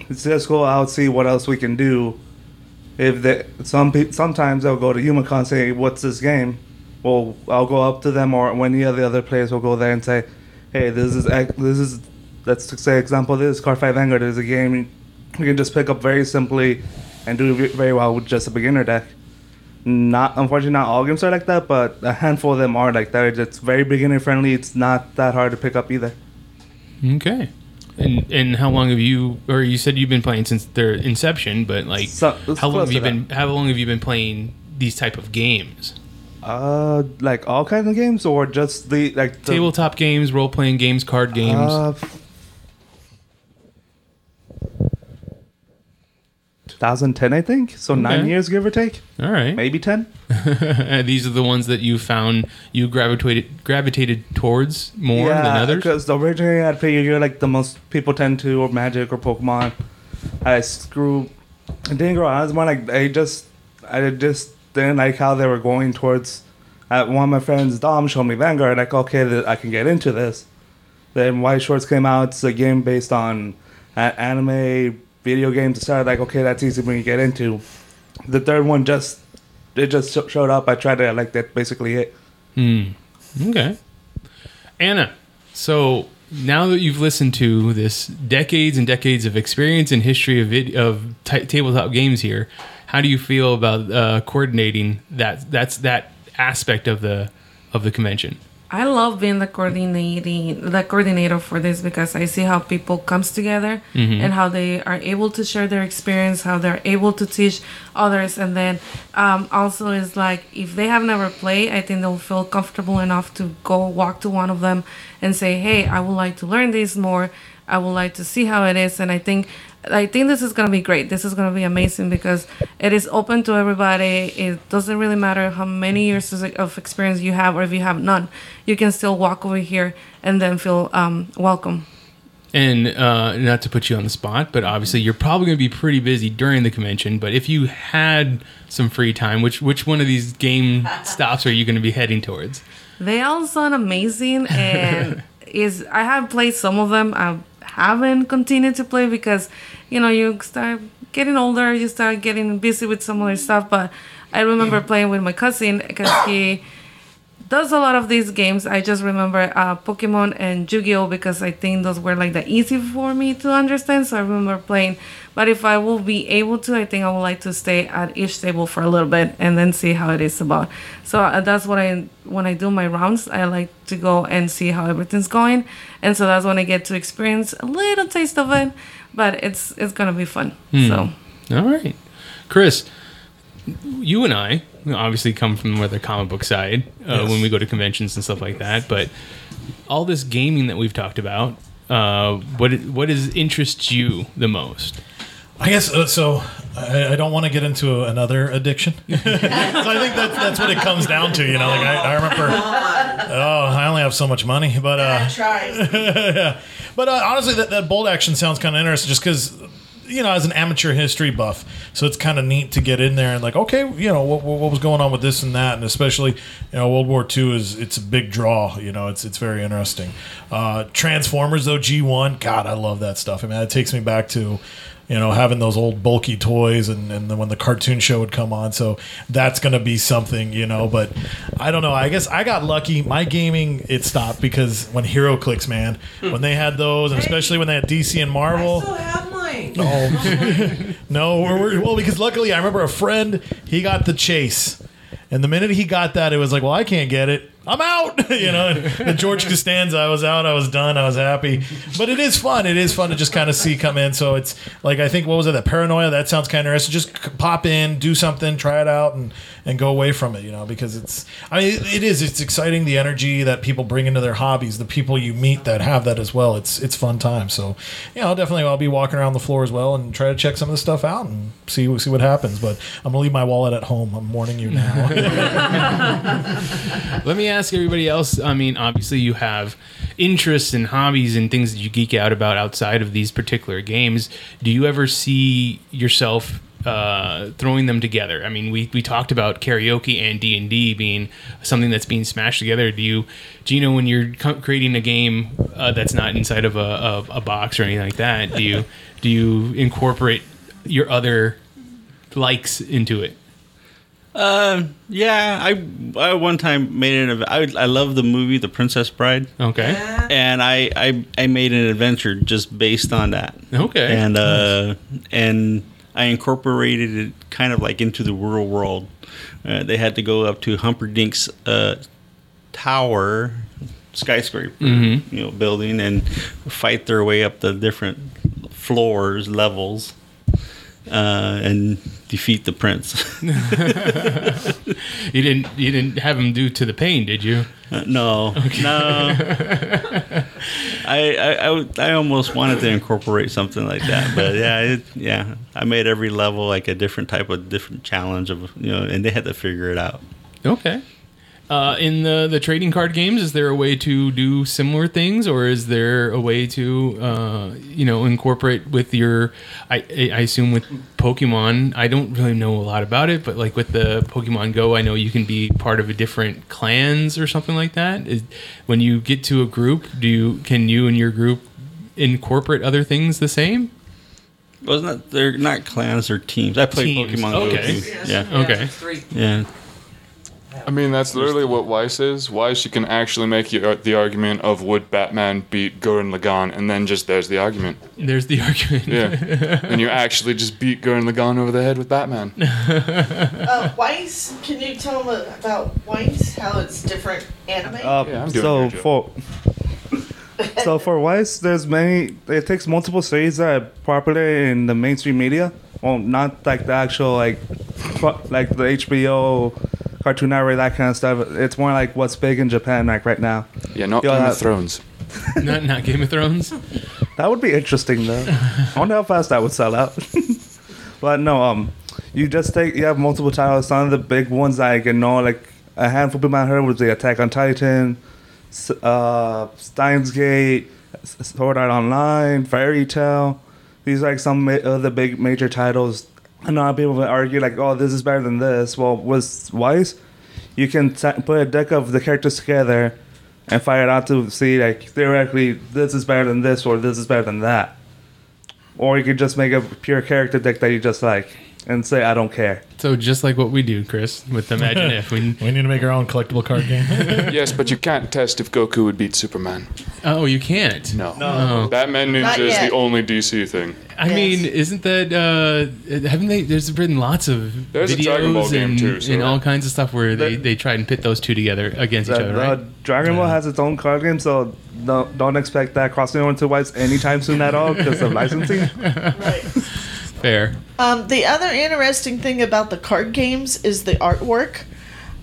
"Let's just go out see what else we can do." If they some sometimes they'll go to YumaCon and say, "What's this game?" Well, I'll go up to them, or any of the other players will go there and say, "Hey, this is this is let's say example this Cardfight Vanguard is a game you can just pick up very simply and do very well with just a beginner deck." Not unfortunately, not all games are like that, but a handful of them are like that. It's very beginner friendly. It's not that hard to pick up either. Okay. And and how long have you, or you said you've been playing since their inception, but like, So- how long have you been? How long have you been playing these type of games? Uh, like all kinds of games, or just the like the, Tabletop games, role playing games, card games. Uh, 2010, I think. So nine years, give or take. All right. Maybe ten. [LAUGHS] These are the ones that you found you gravitated gravitated towards more than others. Because originally I'd play you're like the most people tend to, or Magic or Pokemon. I screw. I didn't grow. I was more like I just, I just didn't like how they were going towards. Uh, one of my friends, Dom, showed me Vanguard. Like, okay, th- I can get into this. Then Weiss Schwarz came out. It's a game based on uh, anime video games. Started like, okay, that's easy when you get into. The third one just, it just showed up. I tried it. like it. Basically, it. Hmm. Okay. Anna, so now that you've listened to this decades and decades of experience and history of vid- of t- tabletop games here, how do you feel about uh, coordinating that? That's that aspect of the of the convention. I love being the coordinating the coordinator for this because I see how people comes together Mhm. and how they are able to share their experience, how they're able to teach others, and then um, also is like if they have never played, I think they'll feel comfortable enough to go walk to one of them and say, "Hey, I would like to learn this more. I would like to see how it is." And I think I think this is gonna be great. This is gonna be amazing because it is open to everybody. It doesn't really matter how many years of- experience you have or if you have none. You can still walk over here and then feel um, welcome. And uh, not to put you on the spot, but obviously you're probably going to be pretty busy during the convention. But if you had some free time, which which one of these game [LAUGHS] stops are you going to be heading towards? They all sound amazing, and [LAUGHS] is I have played some of them. I haven't continued to play because you know you start getting older, you start getting busy with some other stuff. But I remember playing with my cousin because he does a lot of these games. I just remember uh, Pokemon and Yu-Gi-Oh because I think those were like the easy for me to understand. So I remember playing. But if I will be able to, I think I would like to stay at each table for a little bit and then see how it is about. So uh, that's what I when I do my rounds, I like to go and see how everything's going, and so that's when I get to experience a little taste of it. But it's it's gonna be fun. Hmm. So all right, Chris, you and I obviously come from the comic book side uh, Yes. when we go to conventions and stuff like that. But all this gaming that we've talked about, uh, what what is interests you the most? I guess uh, so. I, I don't want to get into another addiction. [LAUGHS] so I think that's that's what it comes down to. You know, like I, I remember. Oh, I only have so much money, but uh, yeah. [LAUGHS] But uh, honestly, that, that bolt action sounds kind of interesting, just because you know, as an amateur history buff, so it's kind of neat to get in there and like, okay, you know, what, what was going on with this and that, and especially, you know, World War II is it's a big draw. You know, it's it's very interesting. Uh, Transformers though, G one, God, I love that stuff. I mean, it takes me back to you know, having those old bulky toys and, and then when the cartoon show would come on. So that's going to be something, you know, but I don't know. I guess I got lucky. My gaming, it stopped because when HeroClix, man, when they had those, and especially when they had DC and Marvel. I still have mine. Oh, [LAUGHS] no. We're, we're- well, because luckily I remember a friend, he got the chase. And the minute he got that, it was like, well, I can't get it. I'm out. [LAUGHS] you know, the George Costanza, I was out. I was done. I was happy. But it is fun. It is fun to just kind of see come in. So it's like, I think, what was it? That paranoia? That sounds kind of interesting. Just pop in, do something, try it out, and, and go away from it, you know, because it's, I mean, it, it is. It's exciting. The energy that people bring into their hobbies, the people you meet that have that as well. It's, it's fun time. So, yeah, I'll definitely, I'll be walking around the floor as well and try to check some of the stuff out and see, see what happens. But I'm going to leave my wallet at home. I'm warning you now. [LAUGHS] [LAUGHS] Let me ask everybody else. I mean, obviously, you have interests and hobbies and things that you geek out about outside of these particular games. Do you ever see yourself uh, throwing them together? I mean, we, we talked about karaoke and D and D being something that's being smashed together. Do you do you know when you're creating a game uh, that's not inside of a, a, a box or anything like that? Do you do you incorporate your other likes into it? Uh, yeah, I I one time made an ev- I I love the movie The Princess Bride. Okay. And I I I made an adventure just based on that. Okay. And uh and I incorporated it kind of like into the real world. Uh, they had to go up to Humperdinck's uh, tower skyscraper, Mhm. you know, building and fight their way up the different floors, levels, uh, and defeat the prince. [LAUGHS] you didn't you didn't have him do to the pain, did you? Uh, no, no. I, I, I I almost wanted to incorporate something like that, but yeah, it, yeah. I made every level like a different type of different challenge of you know, and they had to figure it out. Okay. Uh, in the the trading card games, is there a way to do similar things, or is there a way to uh, you know incorporate with your? I I assume with Pokemon, I don't really know a lot about it, but like with the Pokemon Go, I know you can be part of a different clans or something like that. Is, when you get to a group, do you can you and your group incorporate other things the same? Wasn't that they're not clans, they're teams. I played Teams, Pokemon okay. Go. too. Yeah. Okay. Yeah. I mean, that's literally what Weiss is. Weiss, you can actually make the argument of would Batman beat Gurren Lagann, and then just there's the argument. There's the argument. Yeah. [LAUGHS] and you actually just beat Gurren Lagann over the head with Batman. [LAUGHS] uh, Weiss, can you tell them about Weiss? How it's different anime? Uh, so for so for Weiss, there's many. It takes multiple series that are popular in the mainstream media. Well, not like the actual like like the HBO, Cartoon Network, that kind of stuff. It's more like what's big in Japan like right now. Yeah, not You'll Game of Thrones. [LAUGHS] not not Game of Thrones. [LAUGHS] That would be interesting though. I wonder how fast that would sell out. [LAUGHS] but no, um, you just take you have multiple titles. Some of the big ones like you know like a handful of people I heard was the Attack on Titan, uh, Steins Gate, Sword Art Online, Fairy Tail. These are like some ma- other big major titles. And a lot of people argue like, oh, this is better than this. Well, with Weiss, you can t- put a deck of the characters together and fire it out to see like theoretically this is better than this or this is better than that. Or you could just make a pure character deck that you just like and say I don't care. So just like what we do, Chris, with Imagine [LAUGHS] If. We, we need to make our own collectible card game. [LAUGHS] yes, but you can't test if Goku would beat Superman. oh, you can't. No. Oh. Batman Not Ninja is the only DC thing. I mean, isn't that uh, haven't they? There's been lots of There's a videos Dragon Ball game and, too, so- and all kinds of stuff where they, they try and pit those two together against each other, the right? Dragon Ball has its own card game, so don't, don't expect that crossing over to Weiss anytime soon at all because of licensing. [LAUGHS] Fair. Um, the other interesting thing about the card games is the artwork.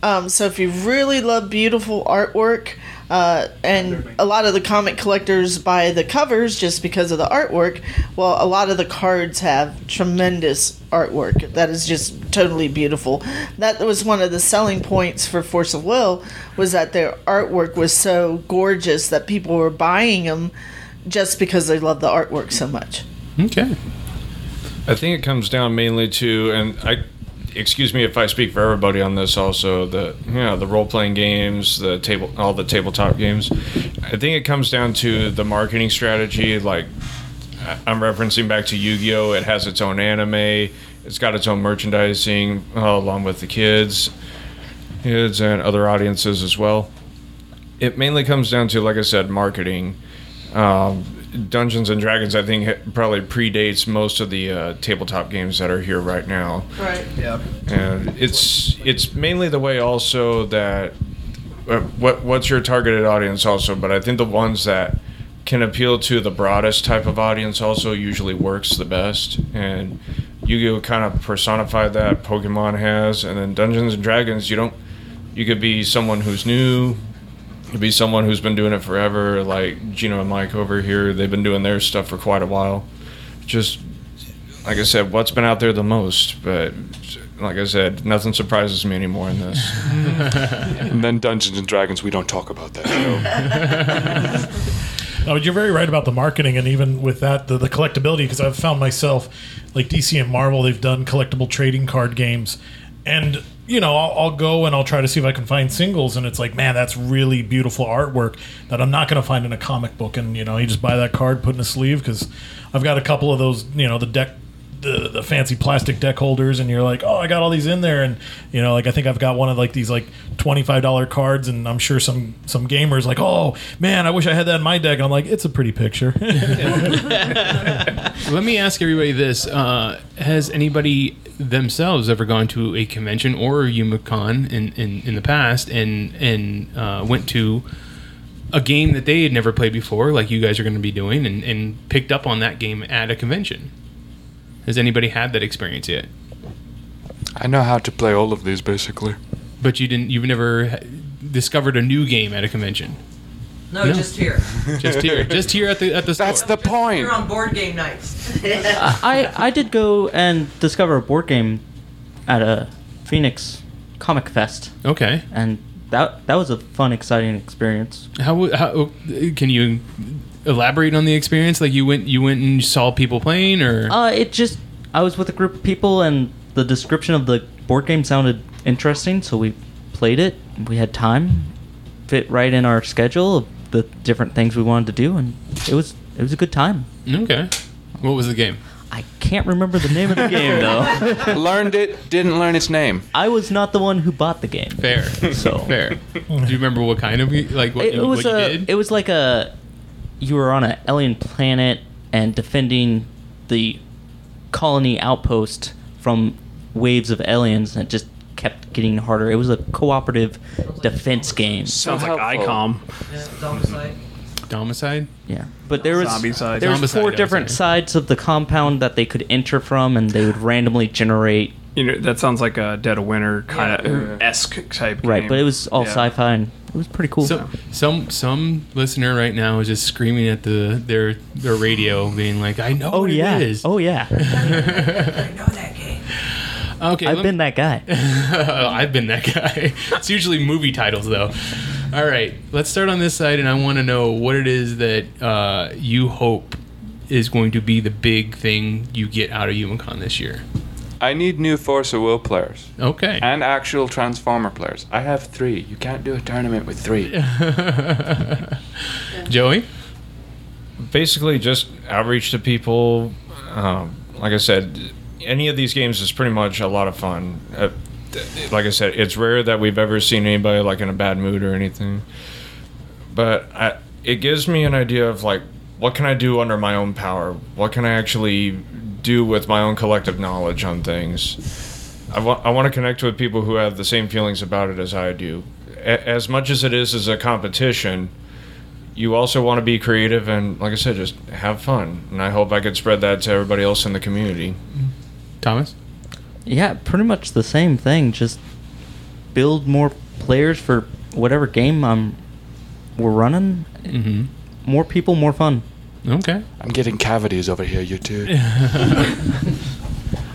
Um, so if you really love beautiful artwork, uh, and a lot of the comic collectors buy the covers just because of the artwork, well, a lot of the cards have tremendous artwork that is just totally beautiful. That was one of the selling points for Force of Will was that their artwork was so gorgeous that people were buying them just because they love the artwork so much. Okay. I think it comes down mainly to, and I, excuse me if I speak for everybody on this. Also, the you know the role playing games, the table, all the tabletop games. I think it comes down to the marketing strategy. Like I'm referencing back to Yu Gi Oh. It has its own anime. It's got its own merchandising uh, along with the kids, kids and other audiences as well. It mainly comes down to, like I said, marketing. Um, Dungeons and Dragons, I think, probably predates most of the uh, tabletop games that are here right now. Right. Yeah. And it's it's mainly the way also that uh, what what's your targeted audience also, but I think the ones that can appeal to the broadest type of audience also usually works the best. And Yu-Gi-Oh kind of personified that. Pokemon has, and then Dungeons and Dragons, you don't. You could be someone who's new. You could be someone who's been doing it forever, like Gino and Mike over here. They've been doing their stuff for quite a while. Just like I said, what's been out there the most? But like I said, nothing surprises me anymore in this. [LAUGHS] and then Dungeons and Dragons, we don't talk about that show. [LAUGHS] No, but you're very right about the marketing, and even with that, the, the collectability. Because I've found myself, like DC and Marvel, they've done collectible trading card games, and you know, I'll, I'll go and I'll try to see if I can find singles, and it's like, man, that's really beautiful artwork that I'm not going to find in a comic book. And you know, you just buy that card, put in a sleeve, because I've got a couple of those, you know, the deck. The, the fancy plastic deck holders and you're like oh i got all these in there. And you know like i think i've got one of like these like $25 cards and i'm sure some some gamers like oh man i wish i had that in my deck. And i'm like it's a pretty picture. [LAUGHS] Let me ask everybody this: uh, Has anybody themselves ever gone to a convention or a YumaCon in, in, in the past and and uh, went to a game that they had never played before, like you guys are going to be doing, and, and picked up on that game at a convention? Has anybody had that experience yet? I know how to play all of these basically. But you didn't. You've never discovered a new game at a convention. No, just here. [LAUGHS] just here, just here at the at the. That's the point. Here on board game nights. [LAUGHS] I I did go and discover a board game at a Phoenix Comic Fest. Okay. And that that was a fun, exciting experience. How, how can you elaborate on the experience? Like you went you went and saw people playing, or Uh, it just I was with a group of people, and the description of the board game sounded interesting, so we played it. We had time, fit right in our schedule of the different things we wanted to do, and it was it was a good time. okay. What was the game? I can't remember the name of the game [LAUGHS] though. Learned it, didn't learn its name. I was not the one who bought the game. Fair. So fair. Do you remember what kind of like what, it, you, it was what you a did? it was like a you were on an alien planet and defending the colony outpost from waves of aliens and it just kept getting harder. It was a cooperative defense game. Sounds like XCOM. Zombicide. Yeah, but there was Zombicide. there was Zombicide, four different sorry. sides of the compound that they could enter from, and they would randomly generate. You know, that sounds like a Dead of Winter kind of esque type Right, game. but it was all Yeah. sci-fi and it was pretty cool. So some some listener right now is just screaming at the their their radio, being like, "I know oh what yeah, it is." oh yeah. I know that game. okay, I've let been that guy. [LAUGHS] I've been that guy. It's usually movie titles, though. All right, let's start on this side, and I want to know what it is that uh, you hope is going to be the big thing you get out of YumaCon this year. I need new Force of Will players. Okay. And actual Transformer players. I have three. You can't do a tournament with three. [LAUGHS] Joey? Basically, just outreach to people. Um, like I said, any of these games is pretty much a lot of fun. Uh, th- like I said, it's rare that we've ever seen anybody like in a bad mood or anything. But I, it gives me an idea of like, what can I do under my own power? What can I actually do with my own collective knowledge on things? I want I want to connect with people who have the same feelings about it as I do. A- as much as it is as a competition, you also want to be creative and, like I said, just have fun. And I hope I could spread that to everybody else in the community. Thomas? Yeah, pretty much the same thing. Just build more players for whatever game I'm we're running. Mm-hmm. More people, more fun. Okay. I'm getting cavities over here, you two. [LAUGHS]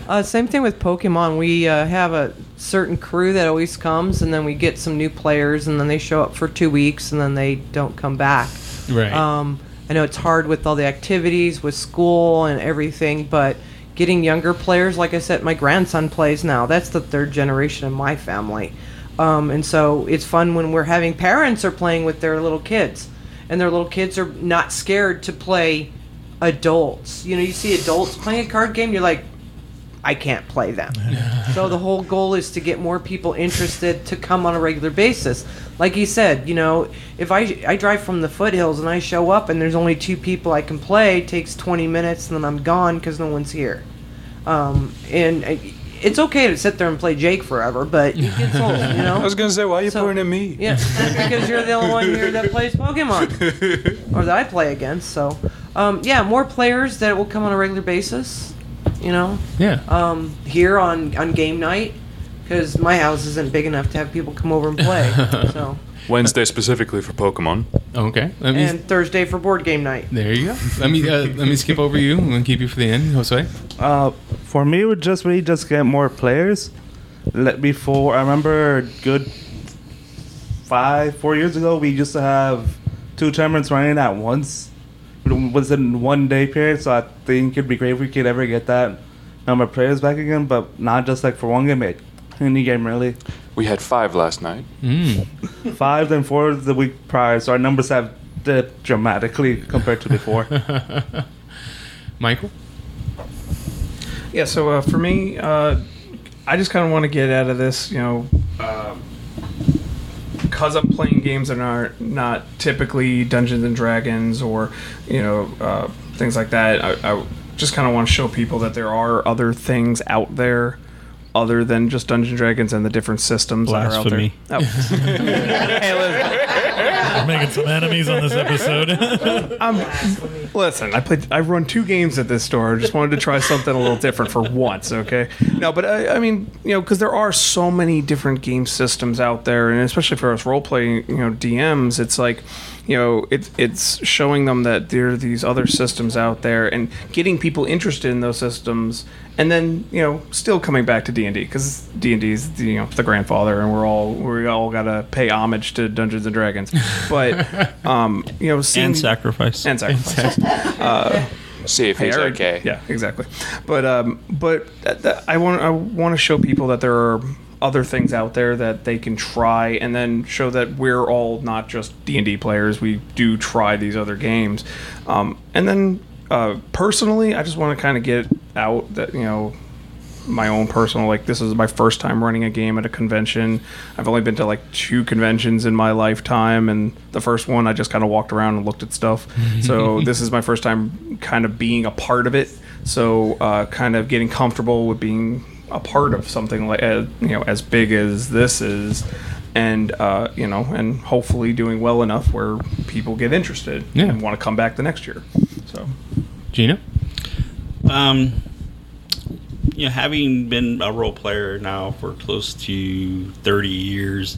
Uh, same thing with Pokemon. We uh, have a certain crew that always comes, and then we get some new players, and then they show up for two weeks, and then they don't come back. Right. Um, I know it's hard with all the activities with school and everything, but getting younger players. Like I said, my grandson plays now. That's the third generation in my family. Um, and so it's fun when we're having parents are playing with their little kids, and their little kids are not scared to play adults. You know, you see adults playing a card game, you're like, I can't play them. so the whole goal is to get more people interested to come on a regular basis. Like he said, you know, if I I drive from the foothills and I show up and there's only two people I can play, it takes 20 minutes and then I'm gone because no one's here. Um, and it's okay to sit there and play Jake forever, but it gets [LAUGHS] old, you know. I was gonna say, why are you So- pointing at me? Yeah, because you're the only one here that plays Pokemon, [LAUGHS] or that I play against. So, um, yeah, more players that will come on a regular basis. You know. Yeah. Um, here on on game night, because my house isn't big enough to have people come over and play. [LAUGHS] so, Wednesday specifically for Pokemon. Okay. Let me, and Thursday for board game night. there you go. Let me uh, let me skip over you and keep you for the end, Jose. Uh, for me, it would just really just get more players. Let before I remember, good five, four years ago, we used to have two tournaments running at once. It was in one day period, so I think it'd be great if we could ever get that number of players back again, but not just like for one game, like any game really. We had five last night. Mm. [LAUGHS] Five and four the week prior, so our numbers have dipped dramatically compared to before. [LAUGHS] Michael. Yeah, so uh, for me, uh, I just kind of want to get out of this, you know, because I'm playing games that are not typically Dungeons and Dragons or, you know, uh, things like that. I, I just kind of want to show people that there are other things out there other than just Dungeons and Dragons and the different systems that are out there. Blasphemy. [LAUGHS] Hey, listen, we're making some enemies on this episode. [LAUGHS] Um, listen, I played. I run two games at this store. I just wanted to try something a little different for once. Okay, no, but I, I mean, you know, because there are so many different game systems out there, and especially for us role playing, you know, DMs, it's like, you know, it's it's showing them that there are these other systems out there, and getting people interested in those systems, and then you know, still coming back to D and D because D and D is you know the grandfather, and we're all we all gotta pay homage to Dungeons and Dragons, but [LAUGHS] um, you know, seeing and sacrifice. and sacrifice. [LAUGHS] uh, See if he's okay. Yeah, exactly. But um, but that, that, I want I want to show people that there are other things out there that they can try, and then show that we're all not just D and D players. We do try these other games, um, and then uh, personally, I just want to kind of get out that you know my own personal like this is my first time running a game at a convention. I've only been to like two conventions in my lifetime and the first one i just kind of walked around and looked at stuff. So [LAUGHS] this is my first time kind of being a part of it. So uh, kind of getting comfortable with being a part of something like uh, you know as big as this is and uh, you know and hopefully doing well enough where people get interested Yeah. and want to come back the next year. So Gina. Um, you know, having been a role player now for close to 30 years,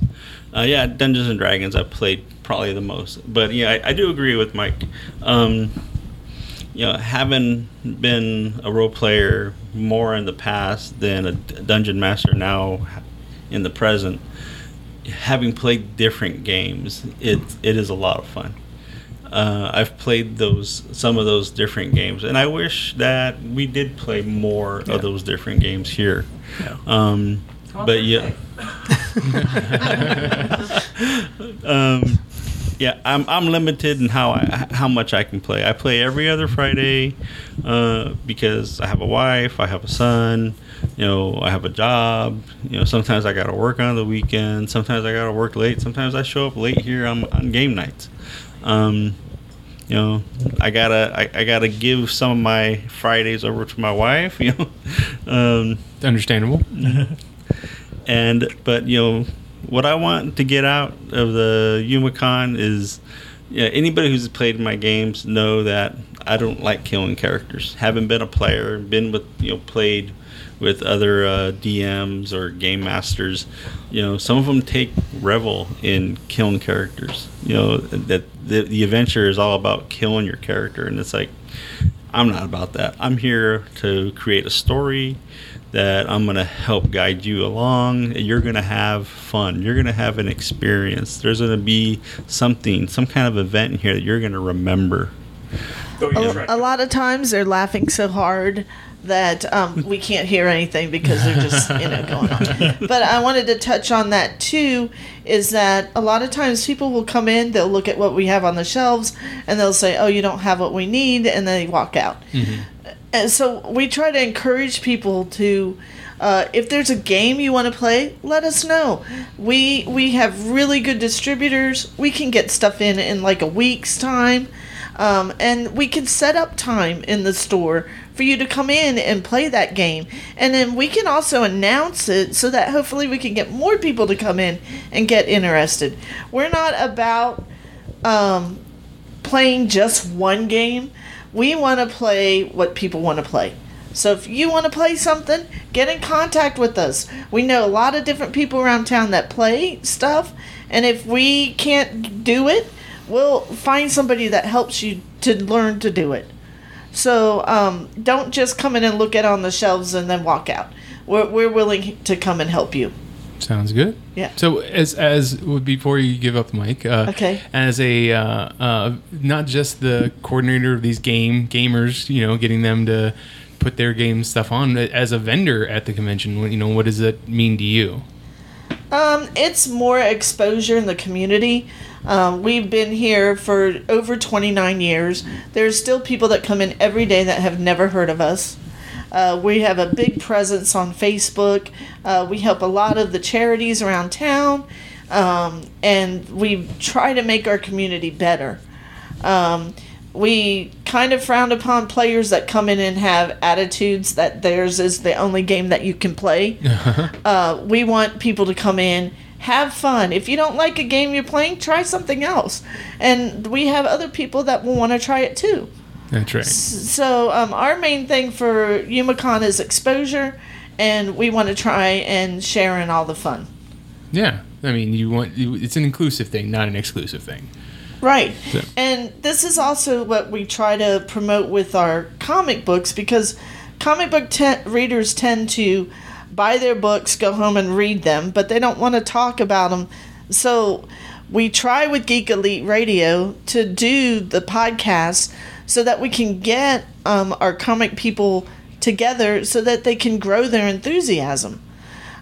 uh, yeah, Dungeons and Dragons I've played probably the most. But yeah, I, I do agree with Mike. Um, you know, having been a role player more in the past than a dungeon master now in the present, having played different games, it it is a lot of fun. Uh, I've played those some of those different games, and I wish that we did play more of those different games here. Um, but yeah, [LAUGHS] um, yeah, I'm I'm limited in how I how much I can play. I play every other Friday uh, because I have a wife, I have a son, you know, I have a job. You know, sometimes I got to work on the weekend. Sometimes I got to work late. Sometimes I show up late here on, on game nights. Um, you know, I gotta I, I gotta give some of my Fridays over to my wife. [LAUGHS] You know, um, understandable. [LAUGHS] and but you know what I want to get out of the YumaCon is yeah, anybody who's played my games know that I don't like killing characters. Haven't been a player, been with you know played with other uh, DMs or game masters. You know, some of them take revel in killing characters. You know that the, the adventure is all about killing your character, and it's like I'm not about that. I'm here to create a story that I'm going to help guide you along. You're going to have fun. You're going to have an experience. There's going to be something, some kind of event in here that you're going to remember. A, a lot of times they're laughing so hard that um, we can't hear anything because they're just you know going on. [LAUGHS] But I wanted to touch on that too. Is that a lot of times people will come in, they'll look at what we have on the shelves, and they'll say, "Oh, you don't have what we need," and they walk out. And so we try to encourage people to, uh, if there's a game you want to play, let us know. We we have really good distributors. We can get stuff in in like a week's time, um, and we can set up time in the store for you to come in and play that game. And then we can also announce it so that hopefully we can get more people to come in and get interested. We're not about um, playing just one game. We want to play what people want to play. So if you want to play something, get in contact with us. We know a lot of different people around town that play stuff, and if we can't do it, we'll find somebody that helps you to learn to do it. So um, don't just come in and look at it on the shelves and then walk out. We're, we're willing to come and help you. Sounds good. Yeah. So as as before you give up the mic, uh, Okay. As a uh, uh, not just the coordinator of these game gamers, you know, getting them to put their game stuff on. As a vendor at the convention, what- you know, what does that mean to you? Um, it's more exposure in the community. Um, we've been here for over 29 years. There's still people that come in every day that have never heard of us. Uh, we have a big presence on Facebook. Uh, we help a lot of the charities around town, um, and we try to make our community better. Um, we kind of frown upon players that come in and have attitudes that theirs is the only game that you can play. [LAUGHS] uh, we want people to come in, have fun. If you don't like a game you're playing, try something else. And we have other people that will want to try it too. That's right. So um, our main thing for YumaCon is exposure, and we want to try and share in all the fun. Yeah. I mean, you want it's an inclusive thing, not an exclusive thing. Right. So- And this is also what we try to promote with our comic books because comic book te- readers tend to buy their books, go home and read them, but they don't want to talk about them. So we try with Geek Elite Radio to do the podcast so that we can get um, our comic people together so that they can grow their enthusiasm.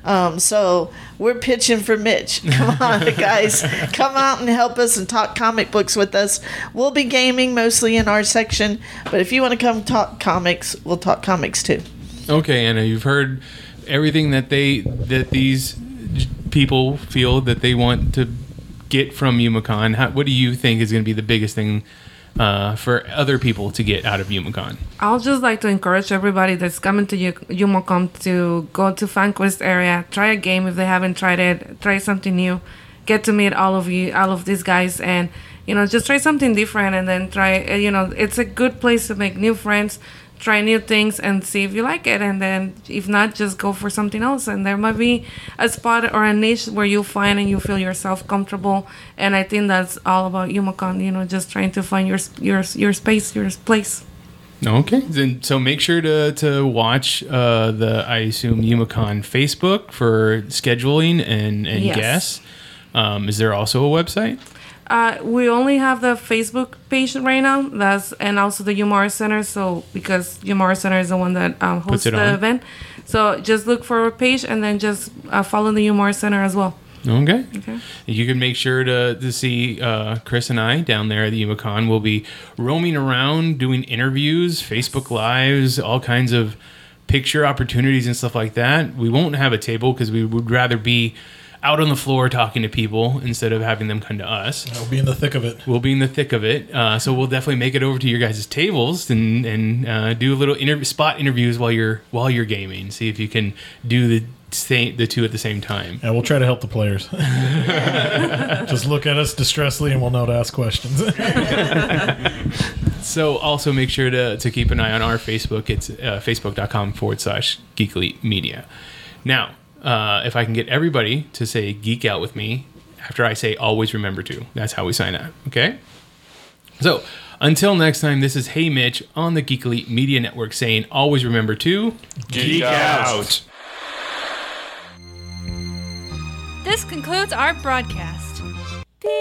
Um, so we're pitching for Mitch. [LAUGHS] Come on, guys, come out and help us and talk comic books with us. We'll be gaming mostly in our section, but if you want to come talk comics, we'll talk comics too. Okay, Anna, you've heard everything that they that these people feel that they want to get from YumaCon. How, what do you think is going to be the biggest thing uh, for other people to get out of YumaCon? I'll just like to encourage everybody that's coming to YumaCon to go to FanQuest area, try a game if they haven't tried it, try something new, get to meet all of you, all of these guys, and you know just try something different, and then try. You know, it's a good place to make new friends, try new things, and see if you like it, and then if not, just go for something else. And there might be a spot or a niche where you find and you feel yourself comfortable. And I think that's all about YumaCon. You know, just trying to find your your your space, your place. Okay, then so make sure to to watch uh, the I assume YumaCon Facebook for scheduling and and Yes. guests. Um, is there also a website? Uh, we only have the Facebook page right now. That's and also the Umar Center. So because Umar Center is the one that um, hosts the on. event, so just look for a page and then just uh, follow the Umar Center as well. Okay. Okay. You can make sure to, to see uh, Chris and I down there at the YumaCon. We'll be roaming around doing interviews, Facebook Lives, all kinds of picture opportunities and stuff like that. We won't have a table because we would rather be out on the floor talking to people instead of having them come to us. We'll be in the thick of it. We'll be in the thick of it. Uh, so we'll definitely make it over to your guys' tables and and uh, do a little interview, spot interviews while you're while you're gaming. See if you can do the same, the two at the same time. Yeah, we'll try to help the players. [LAUGHS] [LAUGHS] Just look at us distressedly, and we'll know to ask questions. [LAUGHS] So also make sure to, to keep an eye on our Facebook. It's uh, facebook.com forward slash geekly media. Now, uh, if I can get everybody to say geek out with me after I say always remember to, that's how we sign out. Okay? So until next time, this is Hey Mitch on the Geek Elite Media Network saying always remember to Geek out. This concludes our broadcast. Beep.